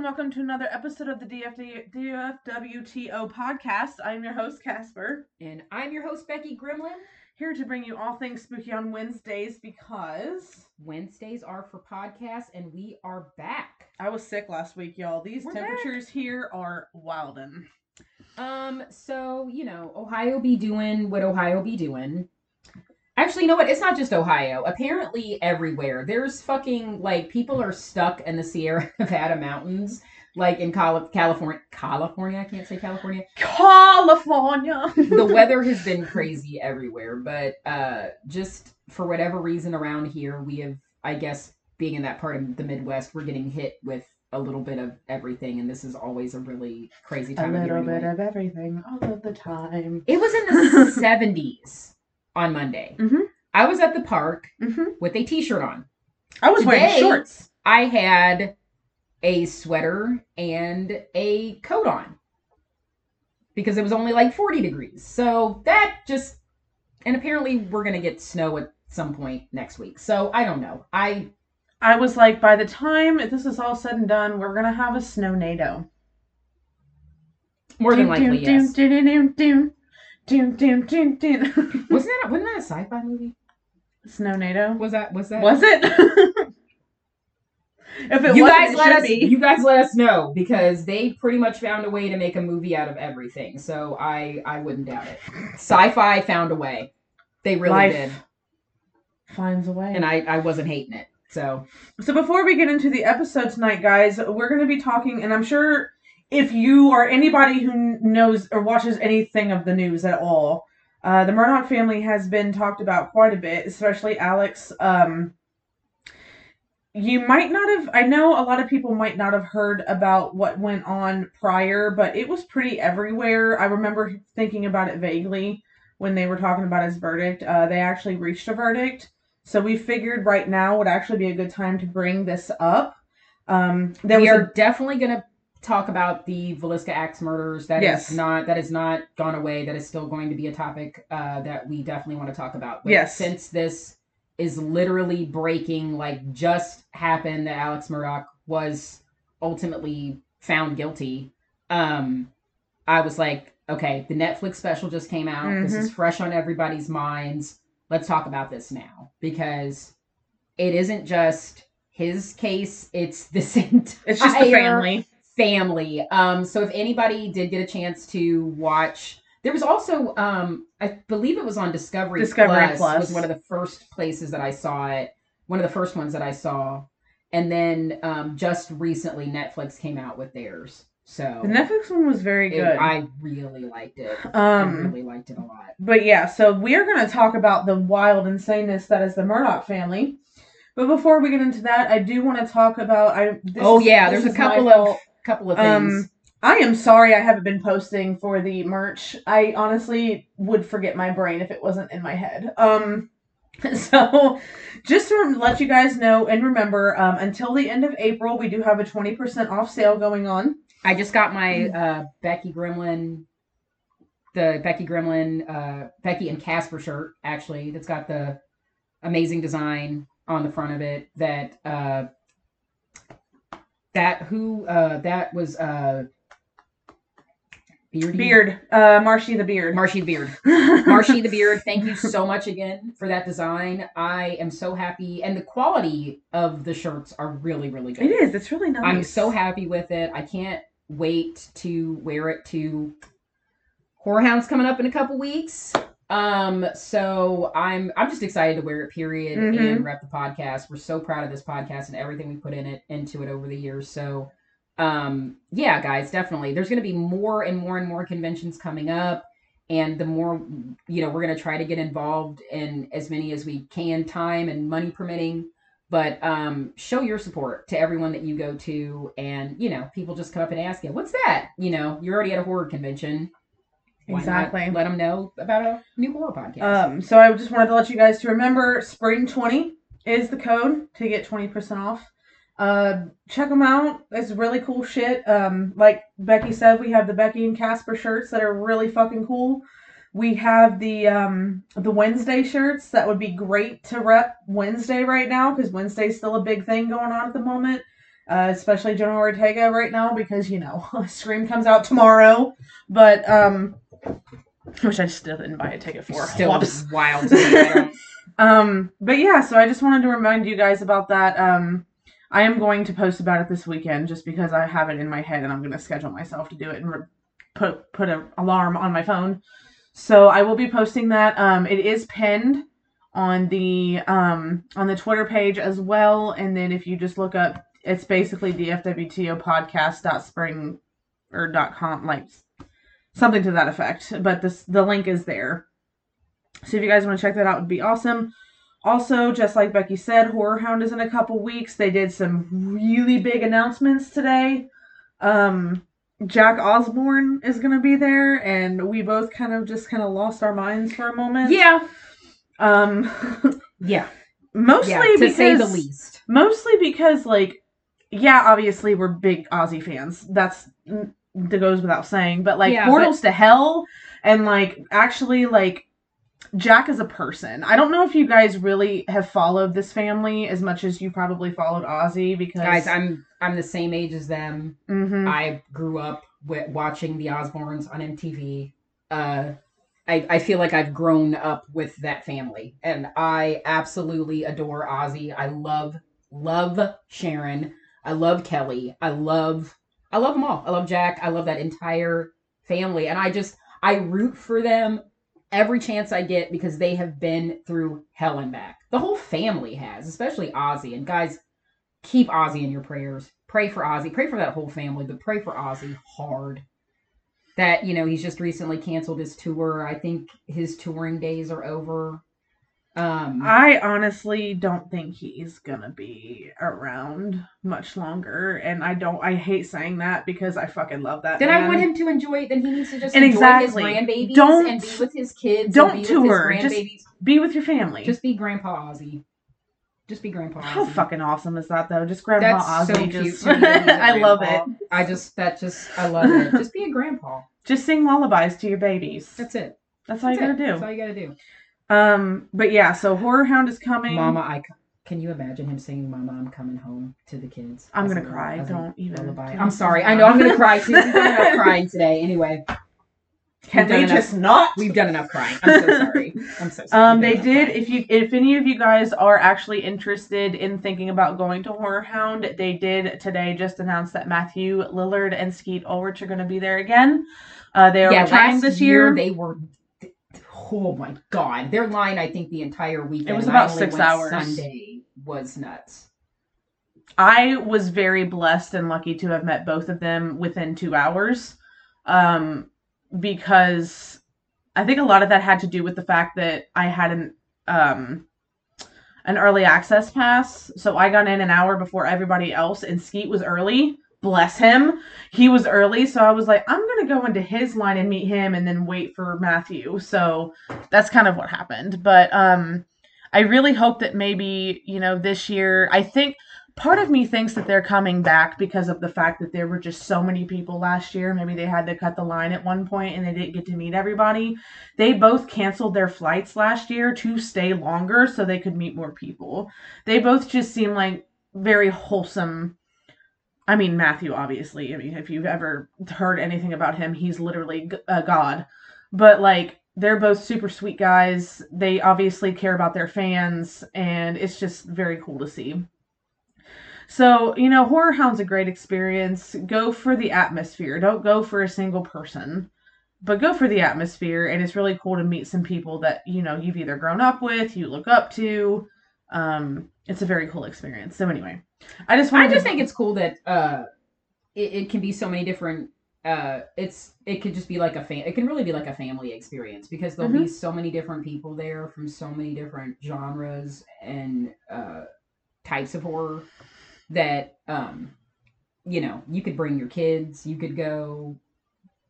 And welcome to another episode of the DFD, DFWTO podcast. I'm your host, Casper, And I'm your host, Becky Gremlin. here to bring you all things spooky on Wednesdays because Wednesdays are for podcasts, and we are back. I was sick last week, y'all. These We're back. temperatures here are wildin'. Um, so you know, Ohio be doing what Ohio be doing. Actually, you know what? It's not just Ohio. Apparently, everywhere there's fucking like people are stuck in the Sierra Nevada mountains, like in Cali- California. California, I can't say California. California! the weather has been crazy everywhere, but uh just for whatever reason around here, we have I guess being in that part of the Midwest, we're getting hit with a little bit of everything and this is always a really crazy time of year. A little bit anyway. of everything all of the time. It was in the 70s on Monday. Mhm. I was at the park hmm with a t-shirt on. I was wearing shorts. I had a sweater and a coat on because it was only like 40 degrees. So that just, and apparently we're going to get snow at some point next week. So I don't know. I, I was like, by the time this is all said and done, we're gonna have a snow NATO. more than likely, yes. Doom, doom, doom, doom, doom. Wasn't that, wasn't that a sci-fi movie? Snow NATO. Was that, was that? Was it? if it you guys it let us, be. you guys let us know because they pretty much found a way to make a movie out of everything. So I, I wouldn't doubt it. Sci-fi found a way. They really Life did. finds a way. and I, I wasn't hating it. So So before we get into the episode tonight, guys, we're going to be talking, and I'm sure if you or anybody who knows or watches anything of the news at all, uh, the Murdaugh family has been talked about quite a bit, especially Alex. Um, you might not have, I know a lot of people might not have heard about what went on prior, but it was pretty everywhere. I remember thinking about it vaguely when they were talking about his verdict. Uh, they actually reached a verdict. So we figured right now would actually be a good time to bring this up. Um, there we are a, definitely going to talk about the Villisca Axe murders. That is Yes. not that has not gone away. That is still going to be a topic uh, that we definitely want to talk about. But Yes. Since this is literally breaking, like just happened that Alex Murdaugh was ultimately found guilty. Um, I was like, okay, the Netflix special just came out. This Mm-hmm. is fresh on everybody's minds. Let's talk about this now because it isn't just his case; it's this entire it's just the family. Family. Um, so if anybody did get a chance to watch, there was also, um, I believe it was on Discovery. Discovery Plus, Plus. was one of the first places that I saw it. One of the first ones that I saw, and then um, just recently Netflix came out with theirs. So The Netflix one was very it- good. I really liked it. I um, really liked it a lot. but yeah, so we are going to talk about the wild insaneness that is the Murdaugh family. But before we get into that, I do want to talk about. I this oh yeah, there's a couple of. Couple of things. Um, I am sorry I haven't been posting for the merch. I honestly would forget my brain if it wasn't in my head. Um, so just to let you guys know and remember, um, until the end of April, we do have a twenty percent off sale going on. I just got my Mm. uh, Becky Gremlin, the Becky Gremlin, uh, Becky and Casper shirt. Actually, that's got the amazing design on the front of it. That uh, that who uh, that was uh, Beardy? Beard, uh, Marshy the Beard. Marshy the Beard. Marshy the Beard, thank you so much again for that design. I am so happy, and the quality of the shirts are really, really good. It is. It's really nice. I'm so happy with it. I can't wait to wear it to Horror Hounds coming up in a couple weeks. Um, so I'm I'm just excited to wear it, period, Mhm. and rep the podcast. We're so proud of this podcast and everything we put in it into it over the years. So um yeah, guys, definitely. There's gonna be more and more and more conventions coming up. And the more you know, we're gonna try to get involved in as many as we can, time and money permitting but um, show your support to everyone that you go to and you know people just come up and ask you what's that you know you're already at a horror convention Exactly. let them know about a new horror podcast Um, so I just wanted to let you guys to remember spring 20 is the code to get 20% off. Uh, check them out. It's really cool shit. Um, like Becky said, we have the Becky and Casper shirts that are really fucking cool. We have the um the Wednesday shirts that would be great to rep Wednesday right now because Wednesday's still a big thing going on at the moment. uh, especially Jenna Ortega right now because you know Scream comes out tomorrow. But um, which I still didn't buy a ticket for. Still Whoops. wild. To me. I don't- Um, but yeah, so I just wanted to remind you guys about that. Um, I am going to post about it this weekend just because I have it in my head and I'm going to schedule myself to do it and re- put put an alarm on my phone. So I will be posting that. Um, it is pinned on the um on the Twitter page as well, and then if you just look up, it's basically the FWTO podcast dot spring or dot com like something to that effect. But this the link is there. So if you guys want to check that out, it would be awesome. Also, just like Becky said, Horror Hound is in a couple weeks. They did some really big announcements today. Um, Jack Osbourne is going to be there, and we both kind of just kind of lost our minds for a moment. yeah, Um, yeah, mostly yeah. To because say the least. mostly because like yeah obviously we're big Ozzy fans that's that goes without saying but like Yeah, portals to hell and like actually like Jack is a person. I don't know if you guys really have followed this family as much as you probably followed Ozzy because Guys, I'm I'm the same age as them. Mhm. I grew up with watching the Osbournes on MTV. Uh, I, I feel like I've grown up with that family, and I absolutely adore Ozzy. I love love Sharon. I love Kelly. I love I love them all. I love Jack. I love that entire family, and I just I root for them every chance I get because they have been through hell and back. The whole family has, especially Ozzy. And guys, keep Ozzy in your prayers. Pray for Ozzy. Pray for that whole family, but pray for Ozzy hard. That, you know, he's just recently canceled his tour. I think his touring days are over. Um I honestly don't think he's gonna be around much longer, and I don't. I hate saying that because I fucking love that. then I want him to enjoy it. Then he needs to just And enjoy exactly. his grandbabies Don't- and be with his kids. don't and be tour. With his Just be with your family. Just be Grandpa Ozzy. Just be Grandpa How fucking awesome is that though? Just Grandpa That's so Ozzy. cute. just to me that he's a I love it. I just that just I love it. Just be a grandpa. Just sing lullabies to your babies. That's it. That's all That's you gotta do. That's all you gotta do. Um, but yeah, so Horror Hound is coming. Mama, I can you imagine him singing "Mama, I'm coming home" to the kids? I'm gonna cry. Don't even. lullaby. I'm sorry. I know I'm gonna cry too. Done enough crying today. Anyway, Can they enough- just not? we've done enough crying. I'm so sorry. I'm so sorry. Um, they did. crying. If you, if any of you guys are actually interested in thinking about going to Horror Hound, they did today just announce that Matthew Lillard and Skeet Ulrich are going to be there again. Uh, they are yeah, returning this year year. they were. Oh my god, their line! I think the entire weekend. It was about six hours. Sunday was nuts. I was very blessed and lucky to have met both of them within two hours, um, because I think a lot of that had to do with the fact that I had an um, an early access pass, so I got in an hour before everybody else, and Skeet was early. Bless him, he was early, so I was like, I'm gonna go into his line and meet him, and then wait for Matthew. So that's kind of what happened. But um, I really hope that maybe you know this year. I think part of me thinks that they're coming back because of the fact that there were just so many people last year. Maybe they had to cut the line at one point and they didn't get to meet everybody. They both canceled their flights last year to stay longer so they could meet more people. They both just seem like very wholesome. I mean, Matthew, obviously. I mean, if you've ever heard anything about him, he's literally a god. But like, they're both super sweet guys. They obviously care about their fans, and it's just very cool to see. So, you know, Horror Hound's a great experience. Go for the atmosphere. Don't go for a single person, but go for the atmosphere. And it's really cool to meet some people that, you know, you've either grown up with, you look up to. Um, it's a very cool experience. So, anyway, I just I just to think it's cool that uh, it, it can be so many different. Uh, it's it could just be like a fan. It can really be like a family experience because there'll be so many different people there from so many different genres and uh, types of horror that um, you know you could bring your kids. You could go.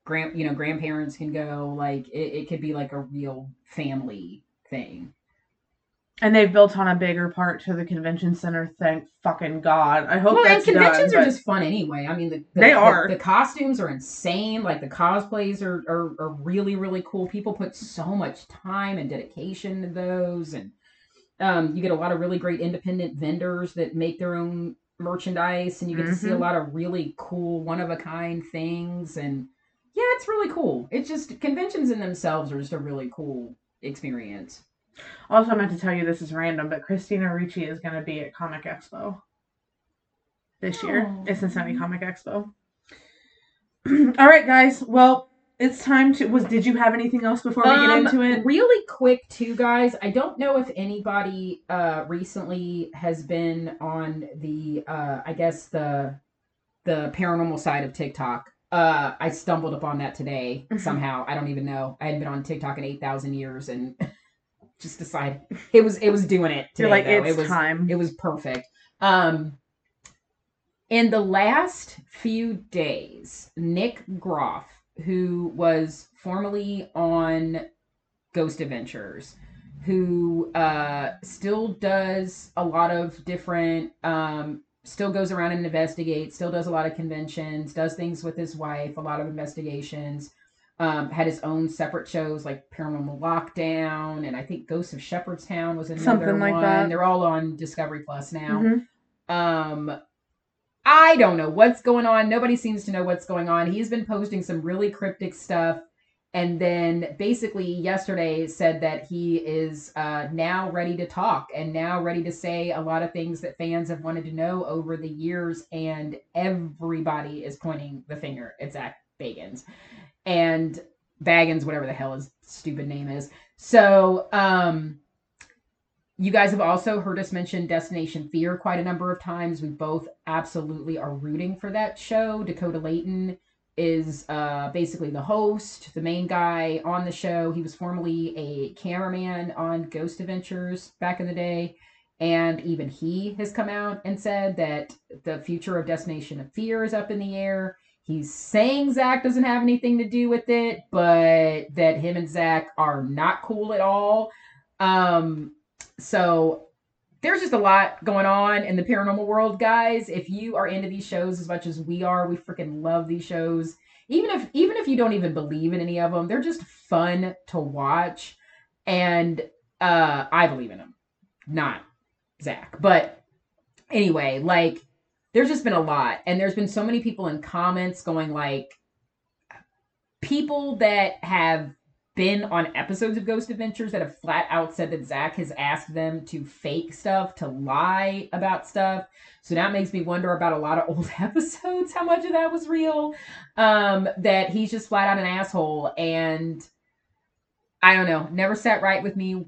Grand, you know, grandparents can go. Like it, it could be like a real family thing. And they've built on a bigger part to the convention center. Thank fucking God. I hope well, and conventions done, are just fun anyway. I mean, the, the They the- are. The, costumes are insane. Like the cosplays are, are are really really cool. People put so much time and dedication to those, and um, you get a lot of really great independent vendors that make their own merchandise and you get to see a Mhm. lot of really cool one of a kind things and yeah, it's really cool. It's just conventions in themselves are just a really cool experience. Also, I meant to tell you this is random, but Christina Ricci is going to be at Comic Expo this year. Aw. It's Cincinnati Comic Expo. All right, guys. Well, it's time to. Was did you have anything else before we get Um, into it? Really quick, too, guys. I don't know if anybody uh, recently has been on the, uh, I guess the the paranormal side of TikTok. Uh, I stumbled upon that today Mhm. somehow. I don't even know. I hadn't been on TikTok in eight thousand years, and just decide it was it was doing it today. You're like, though. it's it was time. it was perfect. Um, in the last few days, Nick Groff, who was formerly on Ghost Adventures, who uh, still does a lot of different, um, still goes around and investigates, still does a lot of conventions, does things with his wife, a lot of investigations. Um, had his own separate shows like Paranormal Lockdown, and I think Ghosts of Shepherdstown was another Something like one. that. They're all on Discovery Plus now. Mhm. Um, I don't know what's going on. Nobody seems to know what's going on. He's been posting some really cryptic stuff. And then basically yesterday said that he is uh, now ready to talk and now ready to say a lot of things that fans have wanted to know over the years. And everybody is pointing the finger at Zach Bagans and Baggins, whatever the hell his stupid name is. So, um, you guys have also heard us mention Destination Fear quite a number of times. We both absolutely are rooting for that show. Dakota Laden is uh, basically the host, the main guy on the show. He was formerly a cameraman on Ghost Adventures back in the day. And even he has come out and said that the future of Destination of Fear is up in the air. He's saying Zach doesn't have anything to do with it, but that him and Zach are not cool at all. Um, so there's just a lot going on in the paranormal world, guys. If you are into these shows as much as we are, we freaking love these shows. Even if even if you don't even believe in any of them, they're just fun to watch. And uh I believe in them. Not Zach. But anyway, like there's just been a lot and there's been so many people in comments going like people that have been on episodes of Ghost Adventures that have flat out said that Zach has asked them to fake stuff, to lie about stuff. So that makes me wonder about a lot of old episodes, how much of that was real. Um, that he's just flat out an asshole. And I don't know, never sat right with me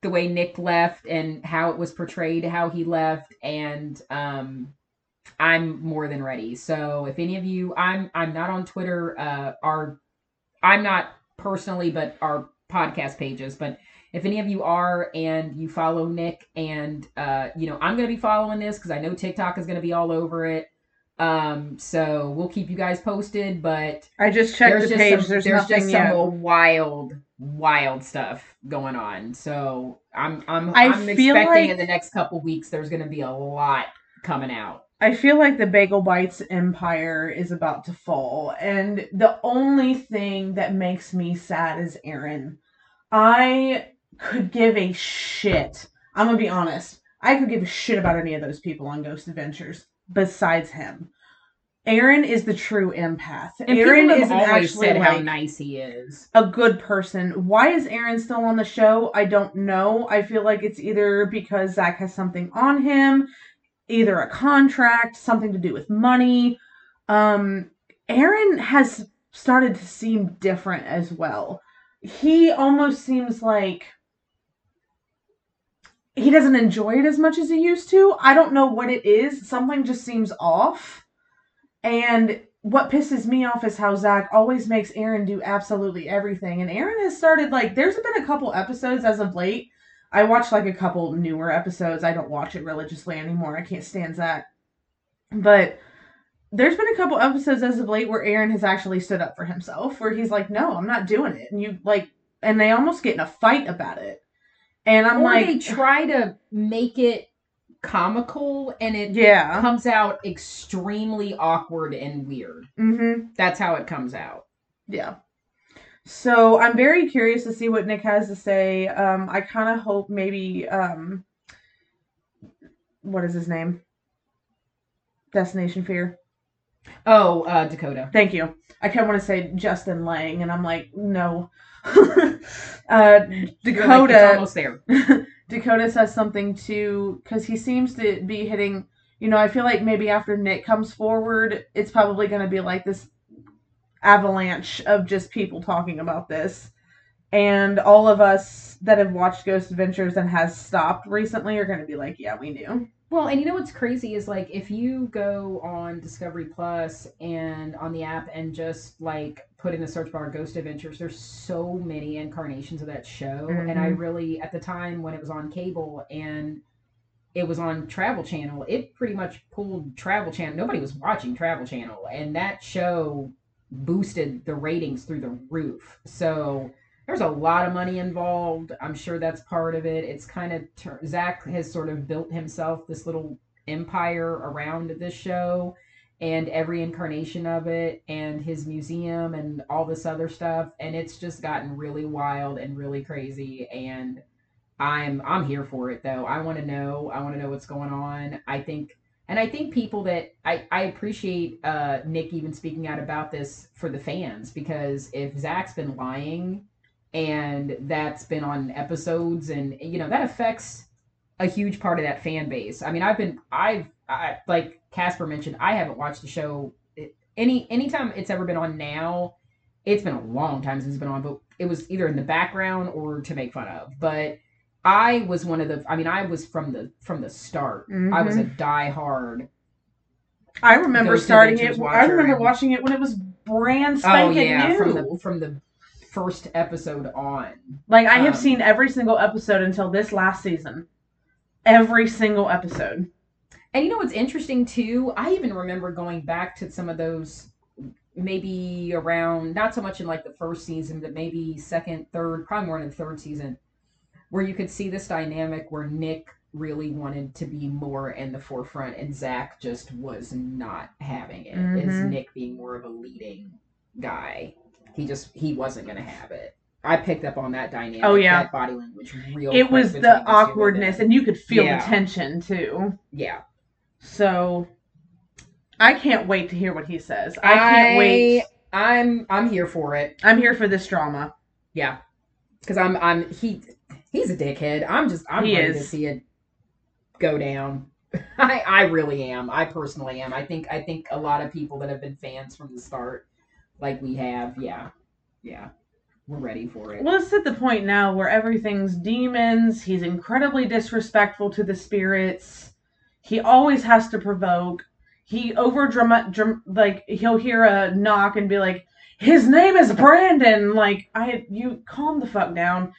the way Nick left and how it was portrayed, how he left. And um I'm more than ready. So if any of you I'm I'm not on Twitter, uh our I'm not personally, but our podcast pages. But if any of you are and you follow Nick and uh, you know, I'm gonna be following this because I know TikTok is gonna be all over it. Um, so we'll keep you guys posted, but I just checked there's the just page. some, there's, there's just yet. some wild, wild stuff going on. So I'm I'm I I'm expecting like- in the next couple weeks there's gonna be a lot coming out. I feel like the Bagel Bites empire is about to fall, and the only thing that makes me sad is Aaron. I could give a shit. I'm gonna be honest. I could give a shit about any of those people on Ghost Adventures besides him. Aaron is the true empath. And Aaron isn't actually said how nice he is. a good person. Why is Aaron still on the show? I don't know. I feel like it's either because Zach has something on him, either a contract, something to do with money. Um, Aaron has started to seem different as well. He almost seems like he doesn't enjoy it as much as he used to. I don't know what it is. Something just seems off. And what pisses me off is how Zach always makes Aaron do absolutely everything. And Aaron has started like there's been a couple episodes as of late. I watched like a couple newer episodes. I don't watch it religiously anymore. I can't stand Zach. But there's been a couple episodes as of late where Aaron has actually stood up for himself, where he's like, "No, I'm not doing it," and you like, and they almost get in a fight about it. And I'm or like, they try to make it comical and it yeah, comes out extremely awkward and weird. mm-hmm. That's how it comes out. Yeah. So I'm very curious to see what Nick has to say. Um, I kind of hope maybe um, what is his name? Destination Fear. Oh, uh, Dakota. Thank you. I kind of want to say Justin Lang, and I'm like, no. uh, You're like, it's Dakota. almost there. Dakota says something too, because he seems to be hitting. You know, I feel like maybe after Nick comes forward, it's probably going to be like this avalanche of just people talking about this. And all of us that have watched Ghost Adventures and has stopped recently are going to be like, yeah, we knew. Well, and you know what's crazy is like if you go on Discovery Plus and on the app and just like put in the search bar Ghost Adventures, there's so many incarnations of that show. And I Mhm. really, at the time when it was on cable and it was on Travel Channel, it pretty much pulled Travel Channel. Nobody was watching Travel Channel, and that show boosted the ratings through the roof. So there's a lot of money involved. I'm sure that's part of it. It's kind of tur- Zach has sort of built himself this little empire around this show and every incarnation of it and his museum and all this other stuff and it's just gotten really wild and really crazy and I'm I'm here for it though. I want to know. I want to know what's going on. I think and I think people that I, I appreciate uh, Nick even speaking out about this for the fans because if Zach's been lying and that's been on episodes and you know that affects a huge part of that fan base. I mean, I've been I've I, like Casper mentioned, I haven't watched the show any anytime it's ever been on now. It's been a long time since it's been on, but it was either in the background or to make fun of. But I was one of the. I mean, I was from the from the start. I was a die-hard. I remember starting it. I remember and- watching it when it was brand Oh spanking yeah, new. from the from the first episode on. Like I have Um, seen every single episode until this last season. Every single episode. And you know what's interesting too? I even remember going back to some of those maybe around not so much in like the first season, but maybe second, third, probably more in the third season, where you could see this dynamic where Nick really wanted to be more in the forefront and Zach just was not having it. Is Mhm. Nick being more of a leading guy. He just he wasn't gonna have it. I picked up on that dynamic, Oh, yeah. that body language real It was the awkwardness, and you could feel Yeah. the tension too. yeah. So I can't wait to hear what he says. I can't wait. I'm I'm here for it. I'm here for this drama. Yeah, because I'm I'm he he's a dickhead. I'm just I'm He ready to see it go down. I I really am. I personally am. I think I think a lot of people that have been fans from the start, like we have, yeah, yeah, we're ready for it. Well, it's at the point now where everything's demons. He's incredibly disrespectful to the spirits. He always has to provoke. He over like he'll hear a knock and be like, "His name is Brandon." Like, I you calm the fuck down.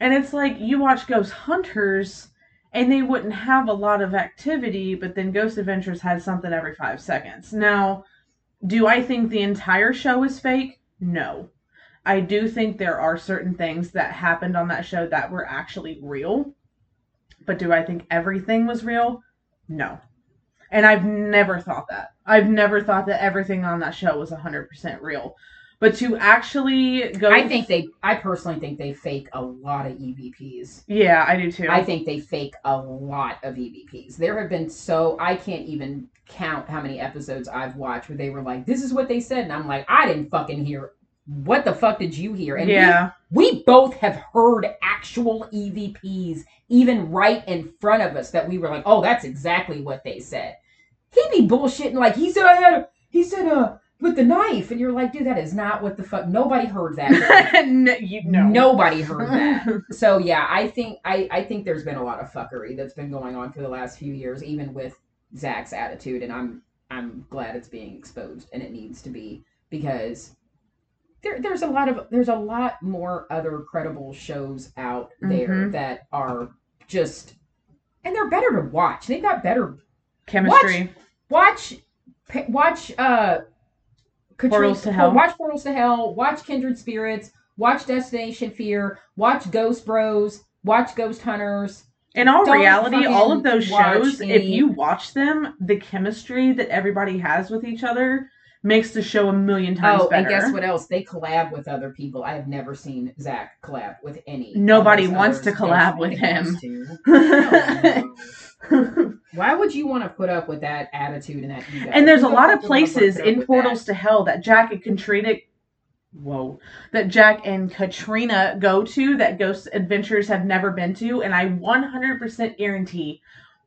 And it's like you watch Ghost Hunters, and they wouldn't have a lot of activity, but then Ghost Adventures had something every five seconds. Now, do I think the entire show is fake? No. I do think there are certain things that happened on that show that were actually real. But do I think everything was real? No. And I've never thought that. I've never thought that everything on that show was 100% real. But to actually go. I think they. I personally think they fake a lot of EVPs. Yeah, I do too. I think they fake a lot of EVPs. There have been so I can't even count how many episodes I've watched where they were like, "This is what they said," and I'm like, "I didn't fucking hear. What the fuck did you hear?" And yeah. we, both have heard actual EVPs even right in front of us that we were like, "Oh, that's exactly what they said." He'd be bullshitting like he said I had. A, he said uh with the knife, and you're like, "Dude, that is not what the fuck." Nobody heard that. no, you, no. Nobody heard that so yeah, I think I I think there's been a lot of fuckery that's been going on for the last few years, even with Zach's attitude, and I'm I'm glad it's being exposed, and it needs to be because there there's a lot of there's a lot more other credible shows out there Mhm. that are just and they're better to watch. They've got better Chemistry. watch pa- watch uh Portals to Hell. watch portals to hell watch kindred spirits watch destination fear watch ghost bros watch ghost hunters In all Don't reality, all of those shows, if you watch them, the chemistry that everybody has with each other makes the show a million times oh better. and guess what else they collab with other people i have never seen zach collab with any Nobody wants to collab with him. wants to. No. Why would you want to put up with that attitude and that ego? And there's a lot of places in portals that? to hell that Jack and Katrina whoa that Jack and Katrina go to that Ghost Adventures have never been to, and I 100% guarantee,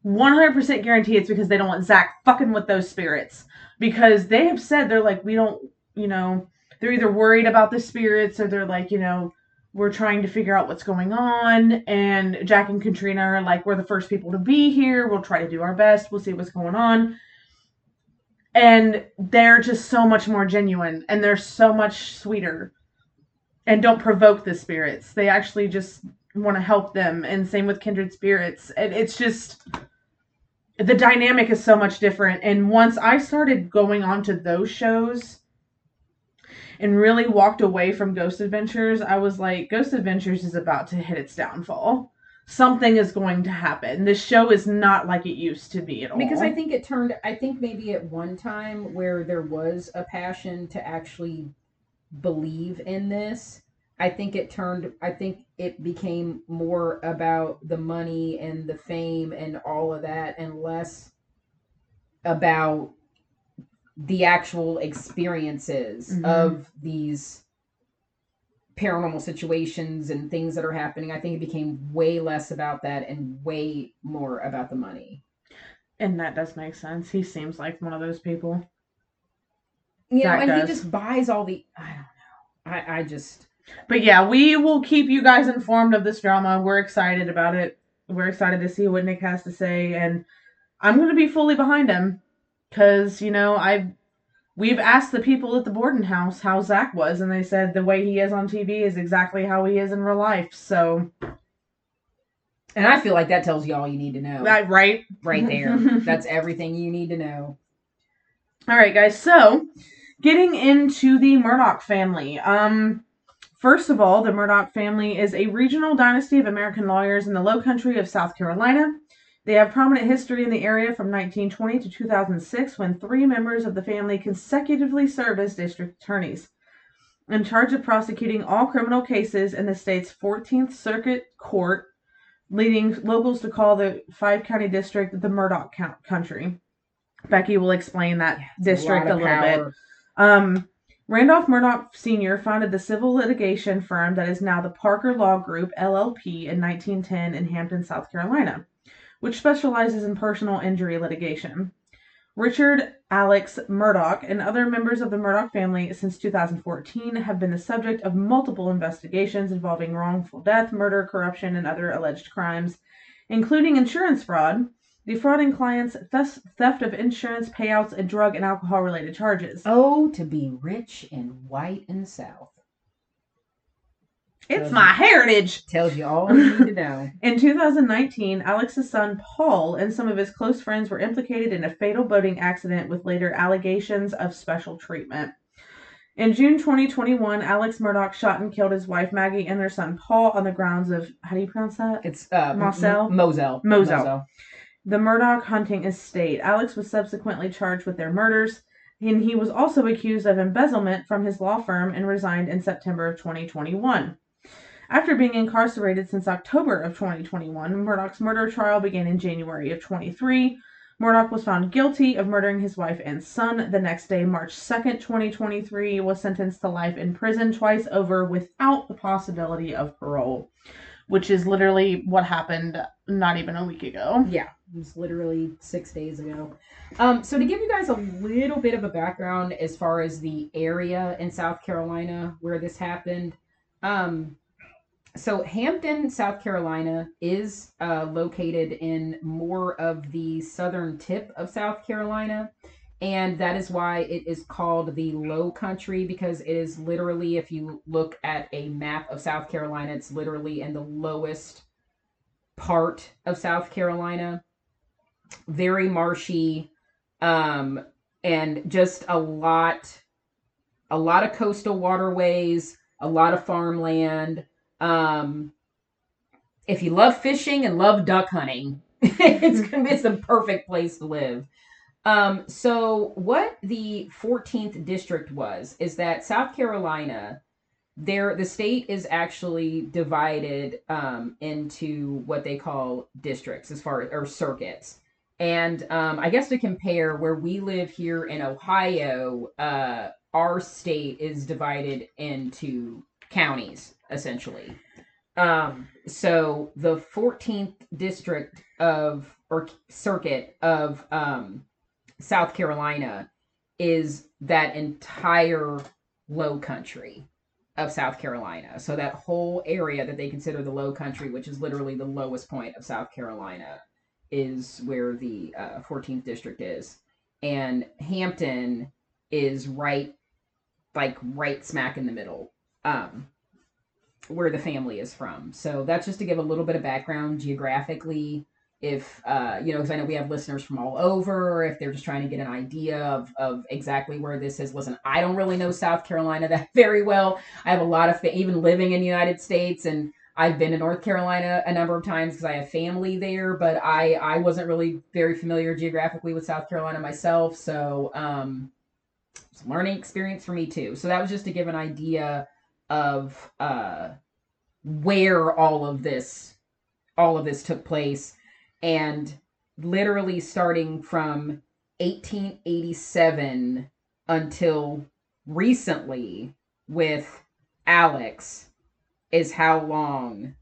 100% guarantee it's because they don't want Zach fucking with those spirits because they have said they're like we don't, you know, they're either worried about the spirits or they're like you know we're trying to figure out what's going on and Jack and Katrina are like we're the first people to be here. We'll try to do our best. We'll see what's going on. And they're just so much more genuine and they're so much sweeter and don't provoke the spirits. They actually just want to help them and same with kindred spirits. And it's just the dynamic is so much different. And once i started going on to those shows and really walked away from ghost adventures i was like ghost adventures is about to hit its downfall something is going to happen this show is not like it used to be at all because I think it turned. I think maybe at one time where there was a passion to actually believe in this. I think it turned. I think it became more about the money and the fame and all of that, and less about the actual experiences Mhm. of these paranormal situations and things that are happening. I think it became way less about that and way more about the money. and that does make sense he seems like one of those people you know, That and does. he just buys all the. I don't know. I I just But yeah, we will keep you guys informed of this drama. We're excited about it. We're excited to see what Nick has to say, and I'm going to be fully behind him because you know I've we've asked the people at the Borden house how Zach was, and they said the way he is on TV is exactly how he is in real life. So and I feel like that tells you all you need to know that right, right there. That's everything you need to know. All right, guys. So, getting into the Murdaugh family. Um, first of all, the Murdaugh family is a regional dynasty of American lawyers in the Low Country of South Carolina. They have prominent history in the area from 1920 to 2006, when three members of the family consecutively served as district attorneys, in charge of prosecuting all criminal cases in the state's 14th Circuit Court, leading locals to call the five county district the Murdaugh Count- Country. Becky will explain that a district a, of little bit. Um, Randolph Murdaugh Sr. founded the civil litigation firm that is now the Parker Law Group, LLP, in 1910 in Hampton, South Carolina, which specializes in personal injury litigation. Richard Alex Murdaugh and other members of the Murdaugh family since 2014 have been the subject of multiple investigations involving wrongful death, murder, corruption, and other alleged crimes, including insurance fraud, defrauding clients, theft, of insurance payouts, and drug and alcohol related charges. Oh, to be rich and white in the South It's my heritage. tells you all you need to know. In 2019, Alex's son Paul and some of his close friends were implicated in a fatal boating accident with later allegations of special treatment. In June 2021, Alex Murdaugh shot and killed his wife Maggie and their son Paul on the grounds of how do you pronounce that? It's uh, Moselle? M- Moselle. Moselle. The Murdaugh hunting estate. Alex was subsequently charged with their murders, and he was also accused of embezzlement from his law firm and resigned in September of 2021. After being incarcerated since October of 2021, Murdaugh's murder trial began in January of 23. Murdaugh was found guilty of murdering his wife and son. The next day, March 2nd, 2023, was sentenced to life in prison twice over without the possibility of parole, which is literally what happened not even a week ago. Yeah, it was literally six days ago. Um, so to give you guys a little bit of a background as far as the area in South Carolina where this happened, um, so Hampton, South Carolina, is uh, located in more of the southern tip of South Carolina. And that is why it is called the Low Country because it is literally, if you look at a map of South Carolina, it's literally in the lowest part of South Carolina. Very marshy, um, and just a lot, a lot of coastal waterways, a lot of farmland. Um, if you love fishing and love duck hunting, it's gonna be it's the perfect place to live. Um, so what the 14th district was is that South Carolina, there the state is actually divided um, into what they call districts as far or circuits. And um, I guess to compare where we live here in Ohio, uh, our state is divided into counties essentially. Um, so the 14th district of or circuit of um, South Carolina is that entire low country of South Carolina. So that whole area that they consider the low country, which is literally the lowest point of South Carolina, is where the uh, 14th district is. And Hampton is right, like right smack in the middle, um, where the family is from. So that's just to give a little bit of background geographically if uh, you know, because I know we have listeners from all over, if they're just trying to get an idea of of exactly where this is. Listen, I don't really know South Carolina that very well. I have a lot of even living in the United States, and I've been to North Carolina a number of times because I have family there, but I I wasn't really very familiar geographically with South Carolina myself, so um, it's a learning experience for me too. So that was just to give an idea of uh, where all of this all of this took place and literally starting from 1887 until recently with Alex is how long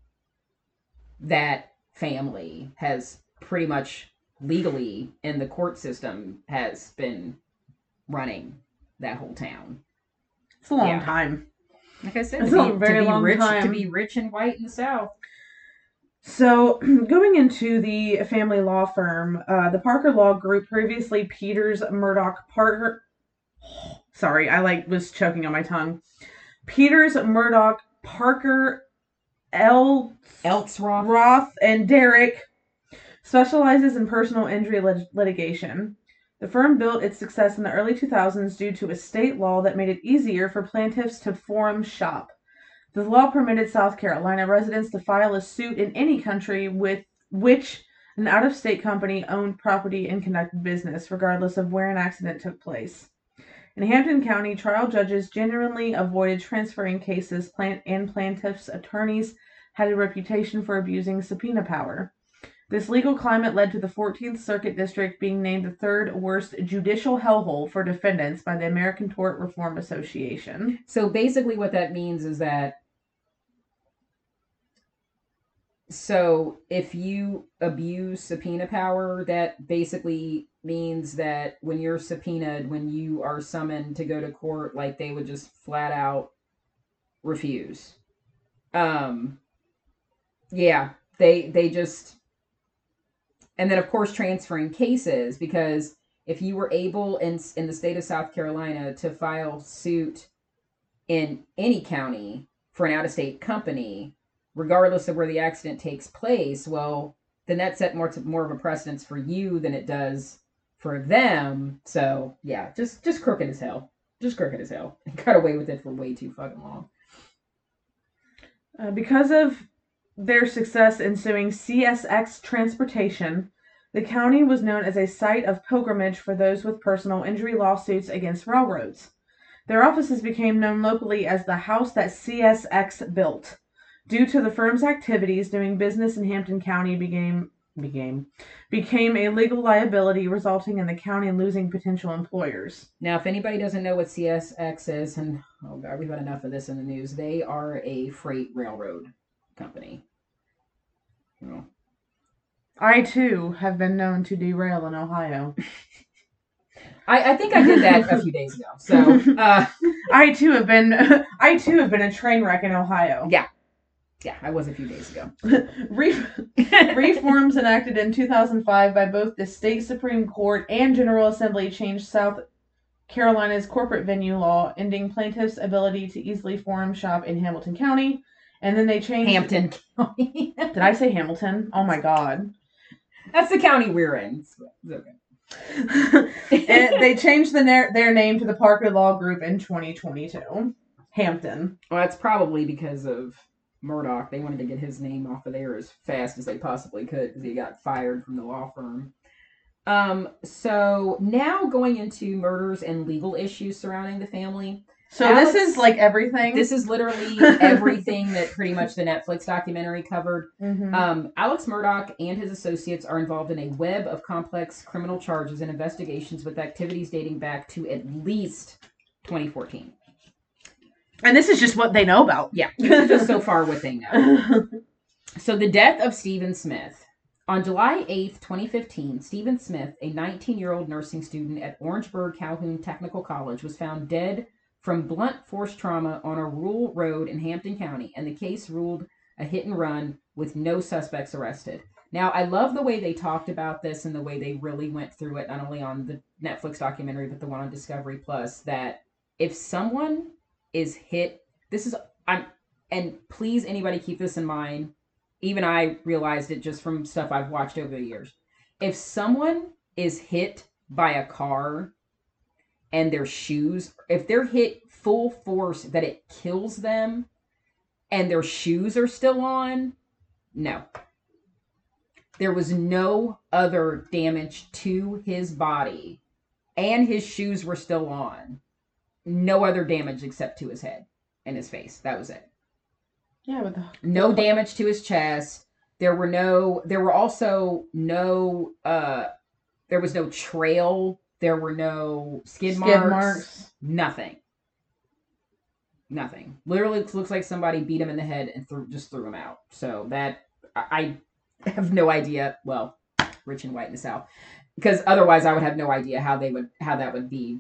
that family has pretty much legally in the court system has been running that whole town. It's a long yeah. time. Like I said, it's to be, a very to be long rich, time. To be rich and white in the South. So, going into the family law firm, uh, the Parker Law Group, previously Peters Murdaugh Parker. Sorry, I like was choking on my tongue. Peters Murdaugh Parker L. Eltzroth. Roth and Detrick specializes in personal injury lit- litigation. The firm built its success in the early 2000s due to a state law that made it easier for plaintiffs to forum shop. The law permitted South Carolina residents to file a suit in any country with which an out of state company owned property and conducted business, regardless of where an accident took place. In Hampton County, trial judges generally avoided transferring cases, and plaintiffs' attorneys had a reputation for abusing subpoena power. This legal climate led to the 14th Circuit District being named the third worst judicial hellhole for defendants by the American Tort Reform Association. So basically, what that means is that so if you abuse subpoena power, that basically means that when you're subpoenaed, when you are summoned to go to court, like they would just flat out refuse. Um, yeah, they they just, and then of course transferring cases because if you were able in in the state of South Carolina to file suit in any county for an out of state company, regardless of where the accident takes place, well, then that set more to, more of a precedence for you than it does for them. So yeah, just just crooked as hell. Just crooked as hell. And got away with it for way too fucking long. Uh, because of their success in suing CSX Transportation, the county was known as a site of pilgrimage for those with personal injury lawsuits against railroads. Their offices became known locally as the house that CSX built. Due to the firm's activities, doing business in Hampton County became became became a legal liability, resulting in the county losing potential employers. Now, if anybody doesn't know what CSX is, and oh god, we've had enough of this in the news, they are a freight railroad company. I too have been known to derail in Ohio. I, I think I did that a few days ago. So uh, I too have been I too have been a train wreck in Ohio. Yeah, yeah, I was a few days ago. Re- reforms enacted in 2005 by both the state Supreme Court and General Assembly changed South Carolina's corporate venue law, ending plaintiffs' ability to easily forum shop in Hamilton County. And then they changed Hampton County. Did I say Hamilton? Oh my god. That's the county we're in. okay. and they changed the na- their name to the Parker Law Group in 2022. Hampton. Well, that's probably because of Murdaugh. They wanted to get his name off of there as fast as they possibly could because he got fired from the law firm. Um, so now going into murders and legal issues surrounding the family. So Alex- this is like everything. This is literally everything that pretty much the Netflix documentary covered. Mhm. Um, Alex Murdaugh and his associates are involved in a web of complex criminal charges and investigations with activities dating back to at least 2014. and this is just what they know about. Yeah, this is just so far what they know. So the death of Stephen Smith. On July 8th, 2015, Stephen Smith, a 19-year-old nursing student at Orangeburg Calhoun Technical College, was found dead from blunt force trauma on a rural road in Hampton County, and the case ruled a hit and run with no suspects arrested. Now, I love the way they talked about this and the way they really went through it, not only on the Netflix documentary, but the one on Discovery Plus, that if someone is hit, this is, I'm, and please, anybody keep this in mind. Even I realized it just from stuff I've watched over the years. If someone is hit by a car and their shoes, if they're hit full force that it kills them and their shoes are still on, no. There was no other damage to his body and his shoes were still on. No other damage except to his head and his face. That was it yeah, but the, no damage to his chest there were no there were also no uh there was no trail there were no skid, skid marks, marks. nothing nothing literally looks- looks like somebody beat him in the head and threw just threw him out so that i I have no idea well rich and white in the south because otherwise i would have no idea how they would how that would be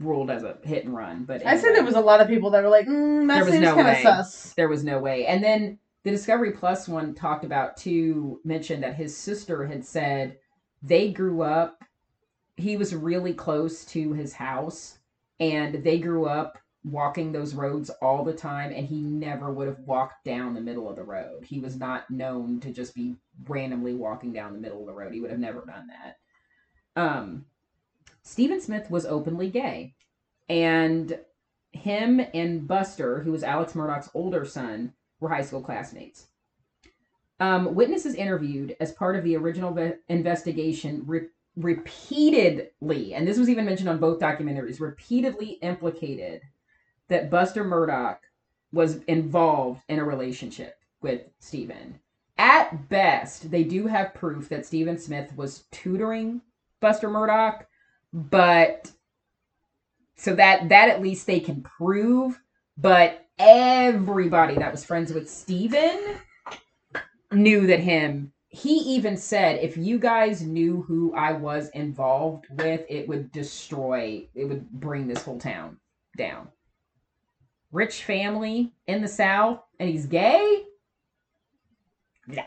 ruled as a hit and run but I said there was a lot of people that were like, mm, that There was seems no kind of way. sus. there was no way. And then the Discovery Plus one talked about too, mentioned that his sister had said they grew up, he was really close to his house, and they grew up walking those roads all the time, and he never would have walked down the middle of the road. He was not known to just be randomly walking down the middle of the road. He would have never done that. Um, Stephen Smith was openly gay, and him and Buster, who was Alex Murdaugh's older son, were high school classmates. Um, witnesses interviewed as part of the original ve- investigation re- repeatedly, and this was even mentioned on both documentaries, repeatedly implicated that Buster Murdaugh was involved in a relationship with Stephen. At best, they do have proof that Stephen Smith was tutoring Buster Murdaugh, but so that that at least they can prove but everybody that was friends with Steven knew that him he even said if you guys knew who I was involved with it would destroy it would bring this whole town down rich family in the south and he's gay nah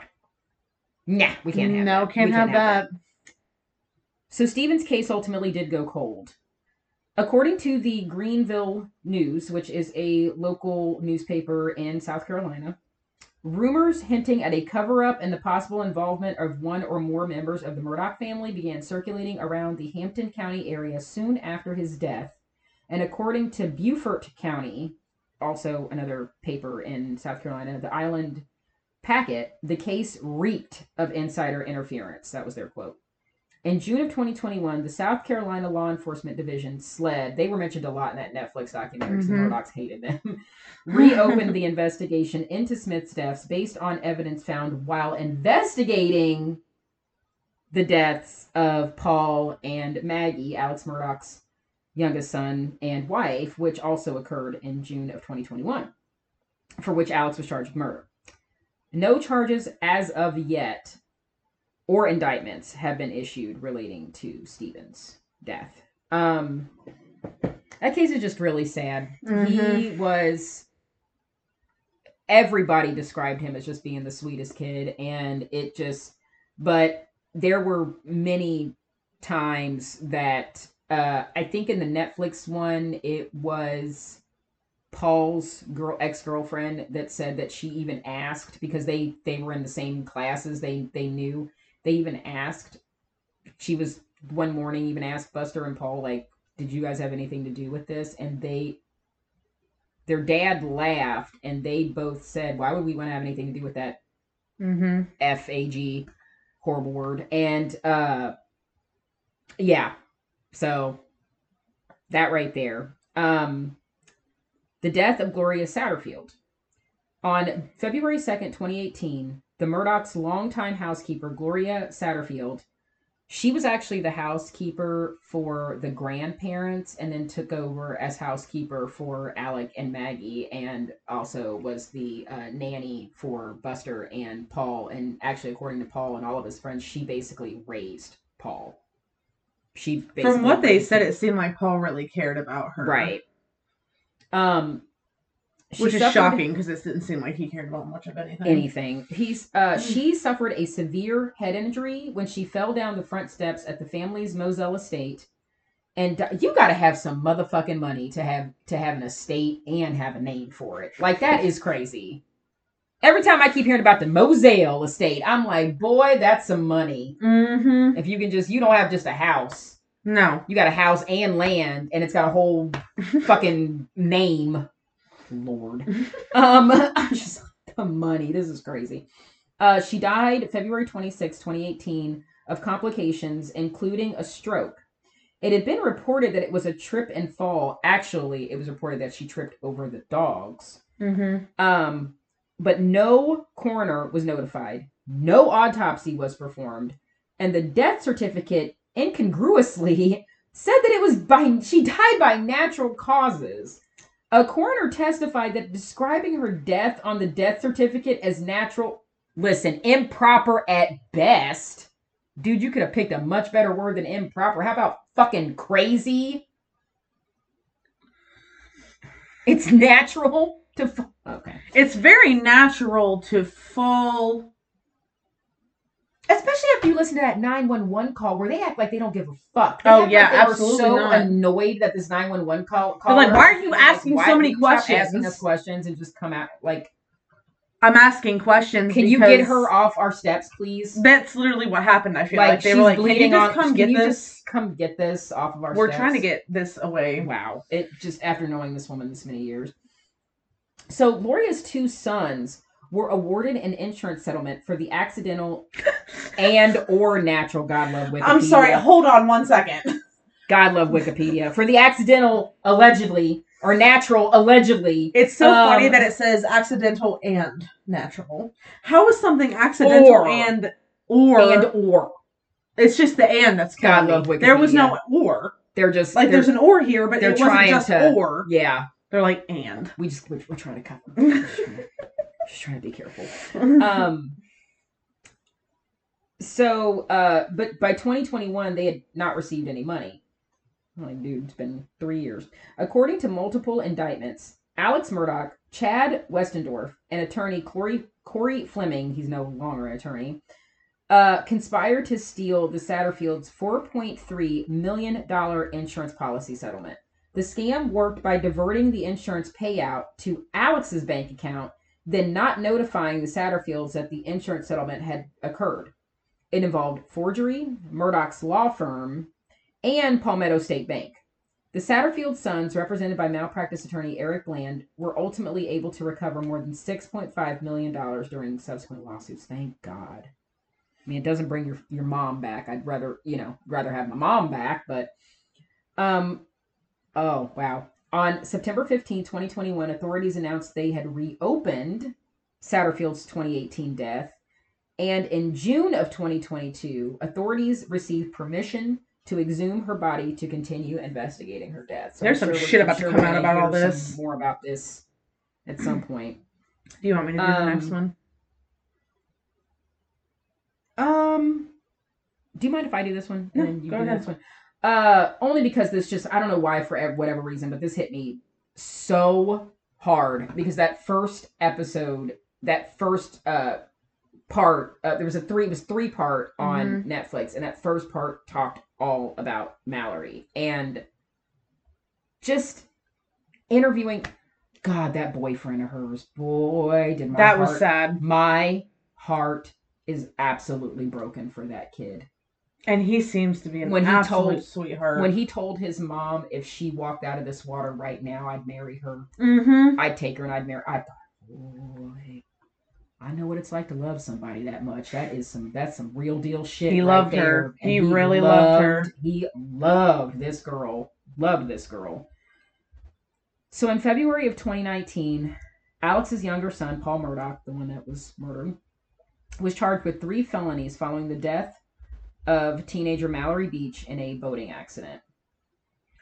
nah we can't have no, that. can't We have that. so Stevens' case ultimately did go cold. According to the Greenville News, which is a local newspaper in South Carolina, rumors hinting at a cover up and the possible involvement of one or more members of the Murdaugh family began circulating around the Hampton County area soon after his death. And according to Beaufort County, also another paper in South Carolina, the Island Packet, the case reeked of insider interference. That was their quote. In June of 2021, the South Carolina Law Enforcement Division, SLED, they were mentioned a lot in that Netflix documentary Mhm. Murdaughs hated them, reopened the investigation into Smith's deaths based on evidence found while investigating the deaths of Paul and Maggie, Alex Murdaugh's youngest son and wife, which also occurred in June of 2021, for which Alex was charged with murder. No charges as of yet or indictments have been issued relating to Stevens' death. Um, that case is just really sad. He was. Everybody described him as just being the sweetest kid, and it just. But there were many times that uh, I think in the Netflix one, it was Paul's girl ex girlfriend that said that she even asked because they they were in the same classes. They they knew they even asked. She was one morning even asked Buster and Paul like, "Did you guys have anything to do with this?" And they, their dad laughed, and they both said, "Why would we want to have anything to do with that Mm-hmm. F A G horrible word?" And uh, yeah, so that right there. Um, the death of Gloria Satterfield. On February 2nd, 2018, the Murdaugh's longtime housekeeper, Gloria Satterfield, she was actually the housekeeper for the grandparents and then took over as housekeeper for Alec and Maggie and also was the uh, nanny for Buster and Paul. And actually, according to Paul and all of his friends, she basically raised Paul. She From what they said, him. it seemed like Paul really cared about her. right. Um, she Which is suffered- shocking because it didn't seem like he cared about much of anything. anything. He's uh she suffered a severe head injury when she fell down the front steps at the family's Moselle estate. And di- you got to have some motherfucking money to have to have an estate and have a name for it. Like that is crazy. Every time I keep hearing about the Moselle estate, I'm like, boy, that's some money. Mm-hmm. If you can just you don't have just a house. No. You got a house and land and it's got a whole fucking name. Lord. Um I'm just the money. This is crazy. Uh she died February 26, 2018 of complications including a stroke. It had been reported that it was a trip and fall. Actually, it was reported that she tripped over the dogs. Mm-hmm. Um, but no coroner was notified. No autopsy was performed, and the death certificate incongruously said that it was by she died by natural causes. A coroner testified that describing her death on the death certificate as natural, listen, improper at best. Dude, you could have picked a much better word than improper. How about fucking crazy? It's natural to. F- okay. It's very natural to fall. Especially after you listen to that 911 call where they act like they don't give a fuck. They Oh, yeah, like they absolutely were so not. annoyed that this 911 call. They're like, "Why are you asking why so many stop Asking questions?" us questions and just come out like, I'm asking questions. can you get her off our steps, please? That's literally what happened. I feel like, they she's were like, "Can you just come can get you this? just come get this off of our We're steps?" trying to get this away." Wow. It just after knowing this woman this many years. So Gloria's two sons were awarded an insurance settlement for the accidental and or natural God love Wikipedia. I'm sorry. Hold on one second. God love Wikipedia for the accidental allegedly or natural allegedly. It's so Um, funny that it says accidental and natural. How is something accidental Or. and or? and or it's just the and that's God love Wikipedia. There was no or. they're just Like they're- there's an or here, but they're it wasn't trying just to- or. yeah. They're like and. We just we're, we're trying to cut them. Just trying to- just trying to be careful. um so uh but by 2021 they had not received any money. Like dude it's been three years. According to multiple indictments alex murdaugh chad westendorf and attorney corey corey fleming he's no longer an attorney uh conspired to steal the satterfields 4.3 million dollar insurance policy settlement. The scam worked by diverting the insurance payout to alex's bank account then not notifying the Satterfields that the insurance settlement had occurred. It involved forgery, Murdaugh's law firm, and Palmetto State Bank. The Satterfield sons, represented by malpractice attorney Eric Bland, were ultimately able to recover more than $6.5 million during subsequent lawsuits. Thank God. I mean, it doesn't bring your, your mom back. I'd rather, you know, rather have my mom back, but um oh wow. On September 15, 2021, authorities announced they had reopened Satterfield's 2018 death. And in June of 2022, authorities received permission to exhume her body to continue investigating her death. So There's I'm some sure- shit about to come out about all this. More about this at some point. Do you want me to do the next Um, one? Um, do you mind if I do this one? No, and then you go do the ahead. next one. Uh, only because this just I don't know why for whatever reason, but this hit me so hard because that first episode, that first uh part, uh, there was a three, it was three part on Mm-hmm. Netflix, and that first part talked all about Mallory and just interviewing. God, that boyfriend of hers, boy, did my That was sad. my heart is absolutely broken for that kid. And he seems to be an When he absolute told- sweetheart. When he told his mom if she walked out of this water right now, I'd marry her. mm-hmm. I'd take her and I'd marry. I thought, I know what it's like to love somebody that much. That is some. That's some real deal shit. He right loved there. her. And He really loved her. He loved this girl. Loved this girl. So in February of 2019, Alex's younger son, Paul Murdaugh, the one that was murdered, was charged with three felonies following the death of teenager Mallory Beach in a boating accident.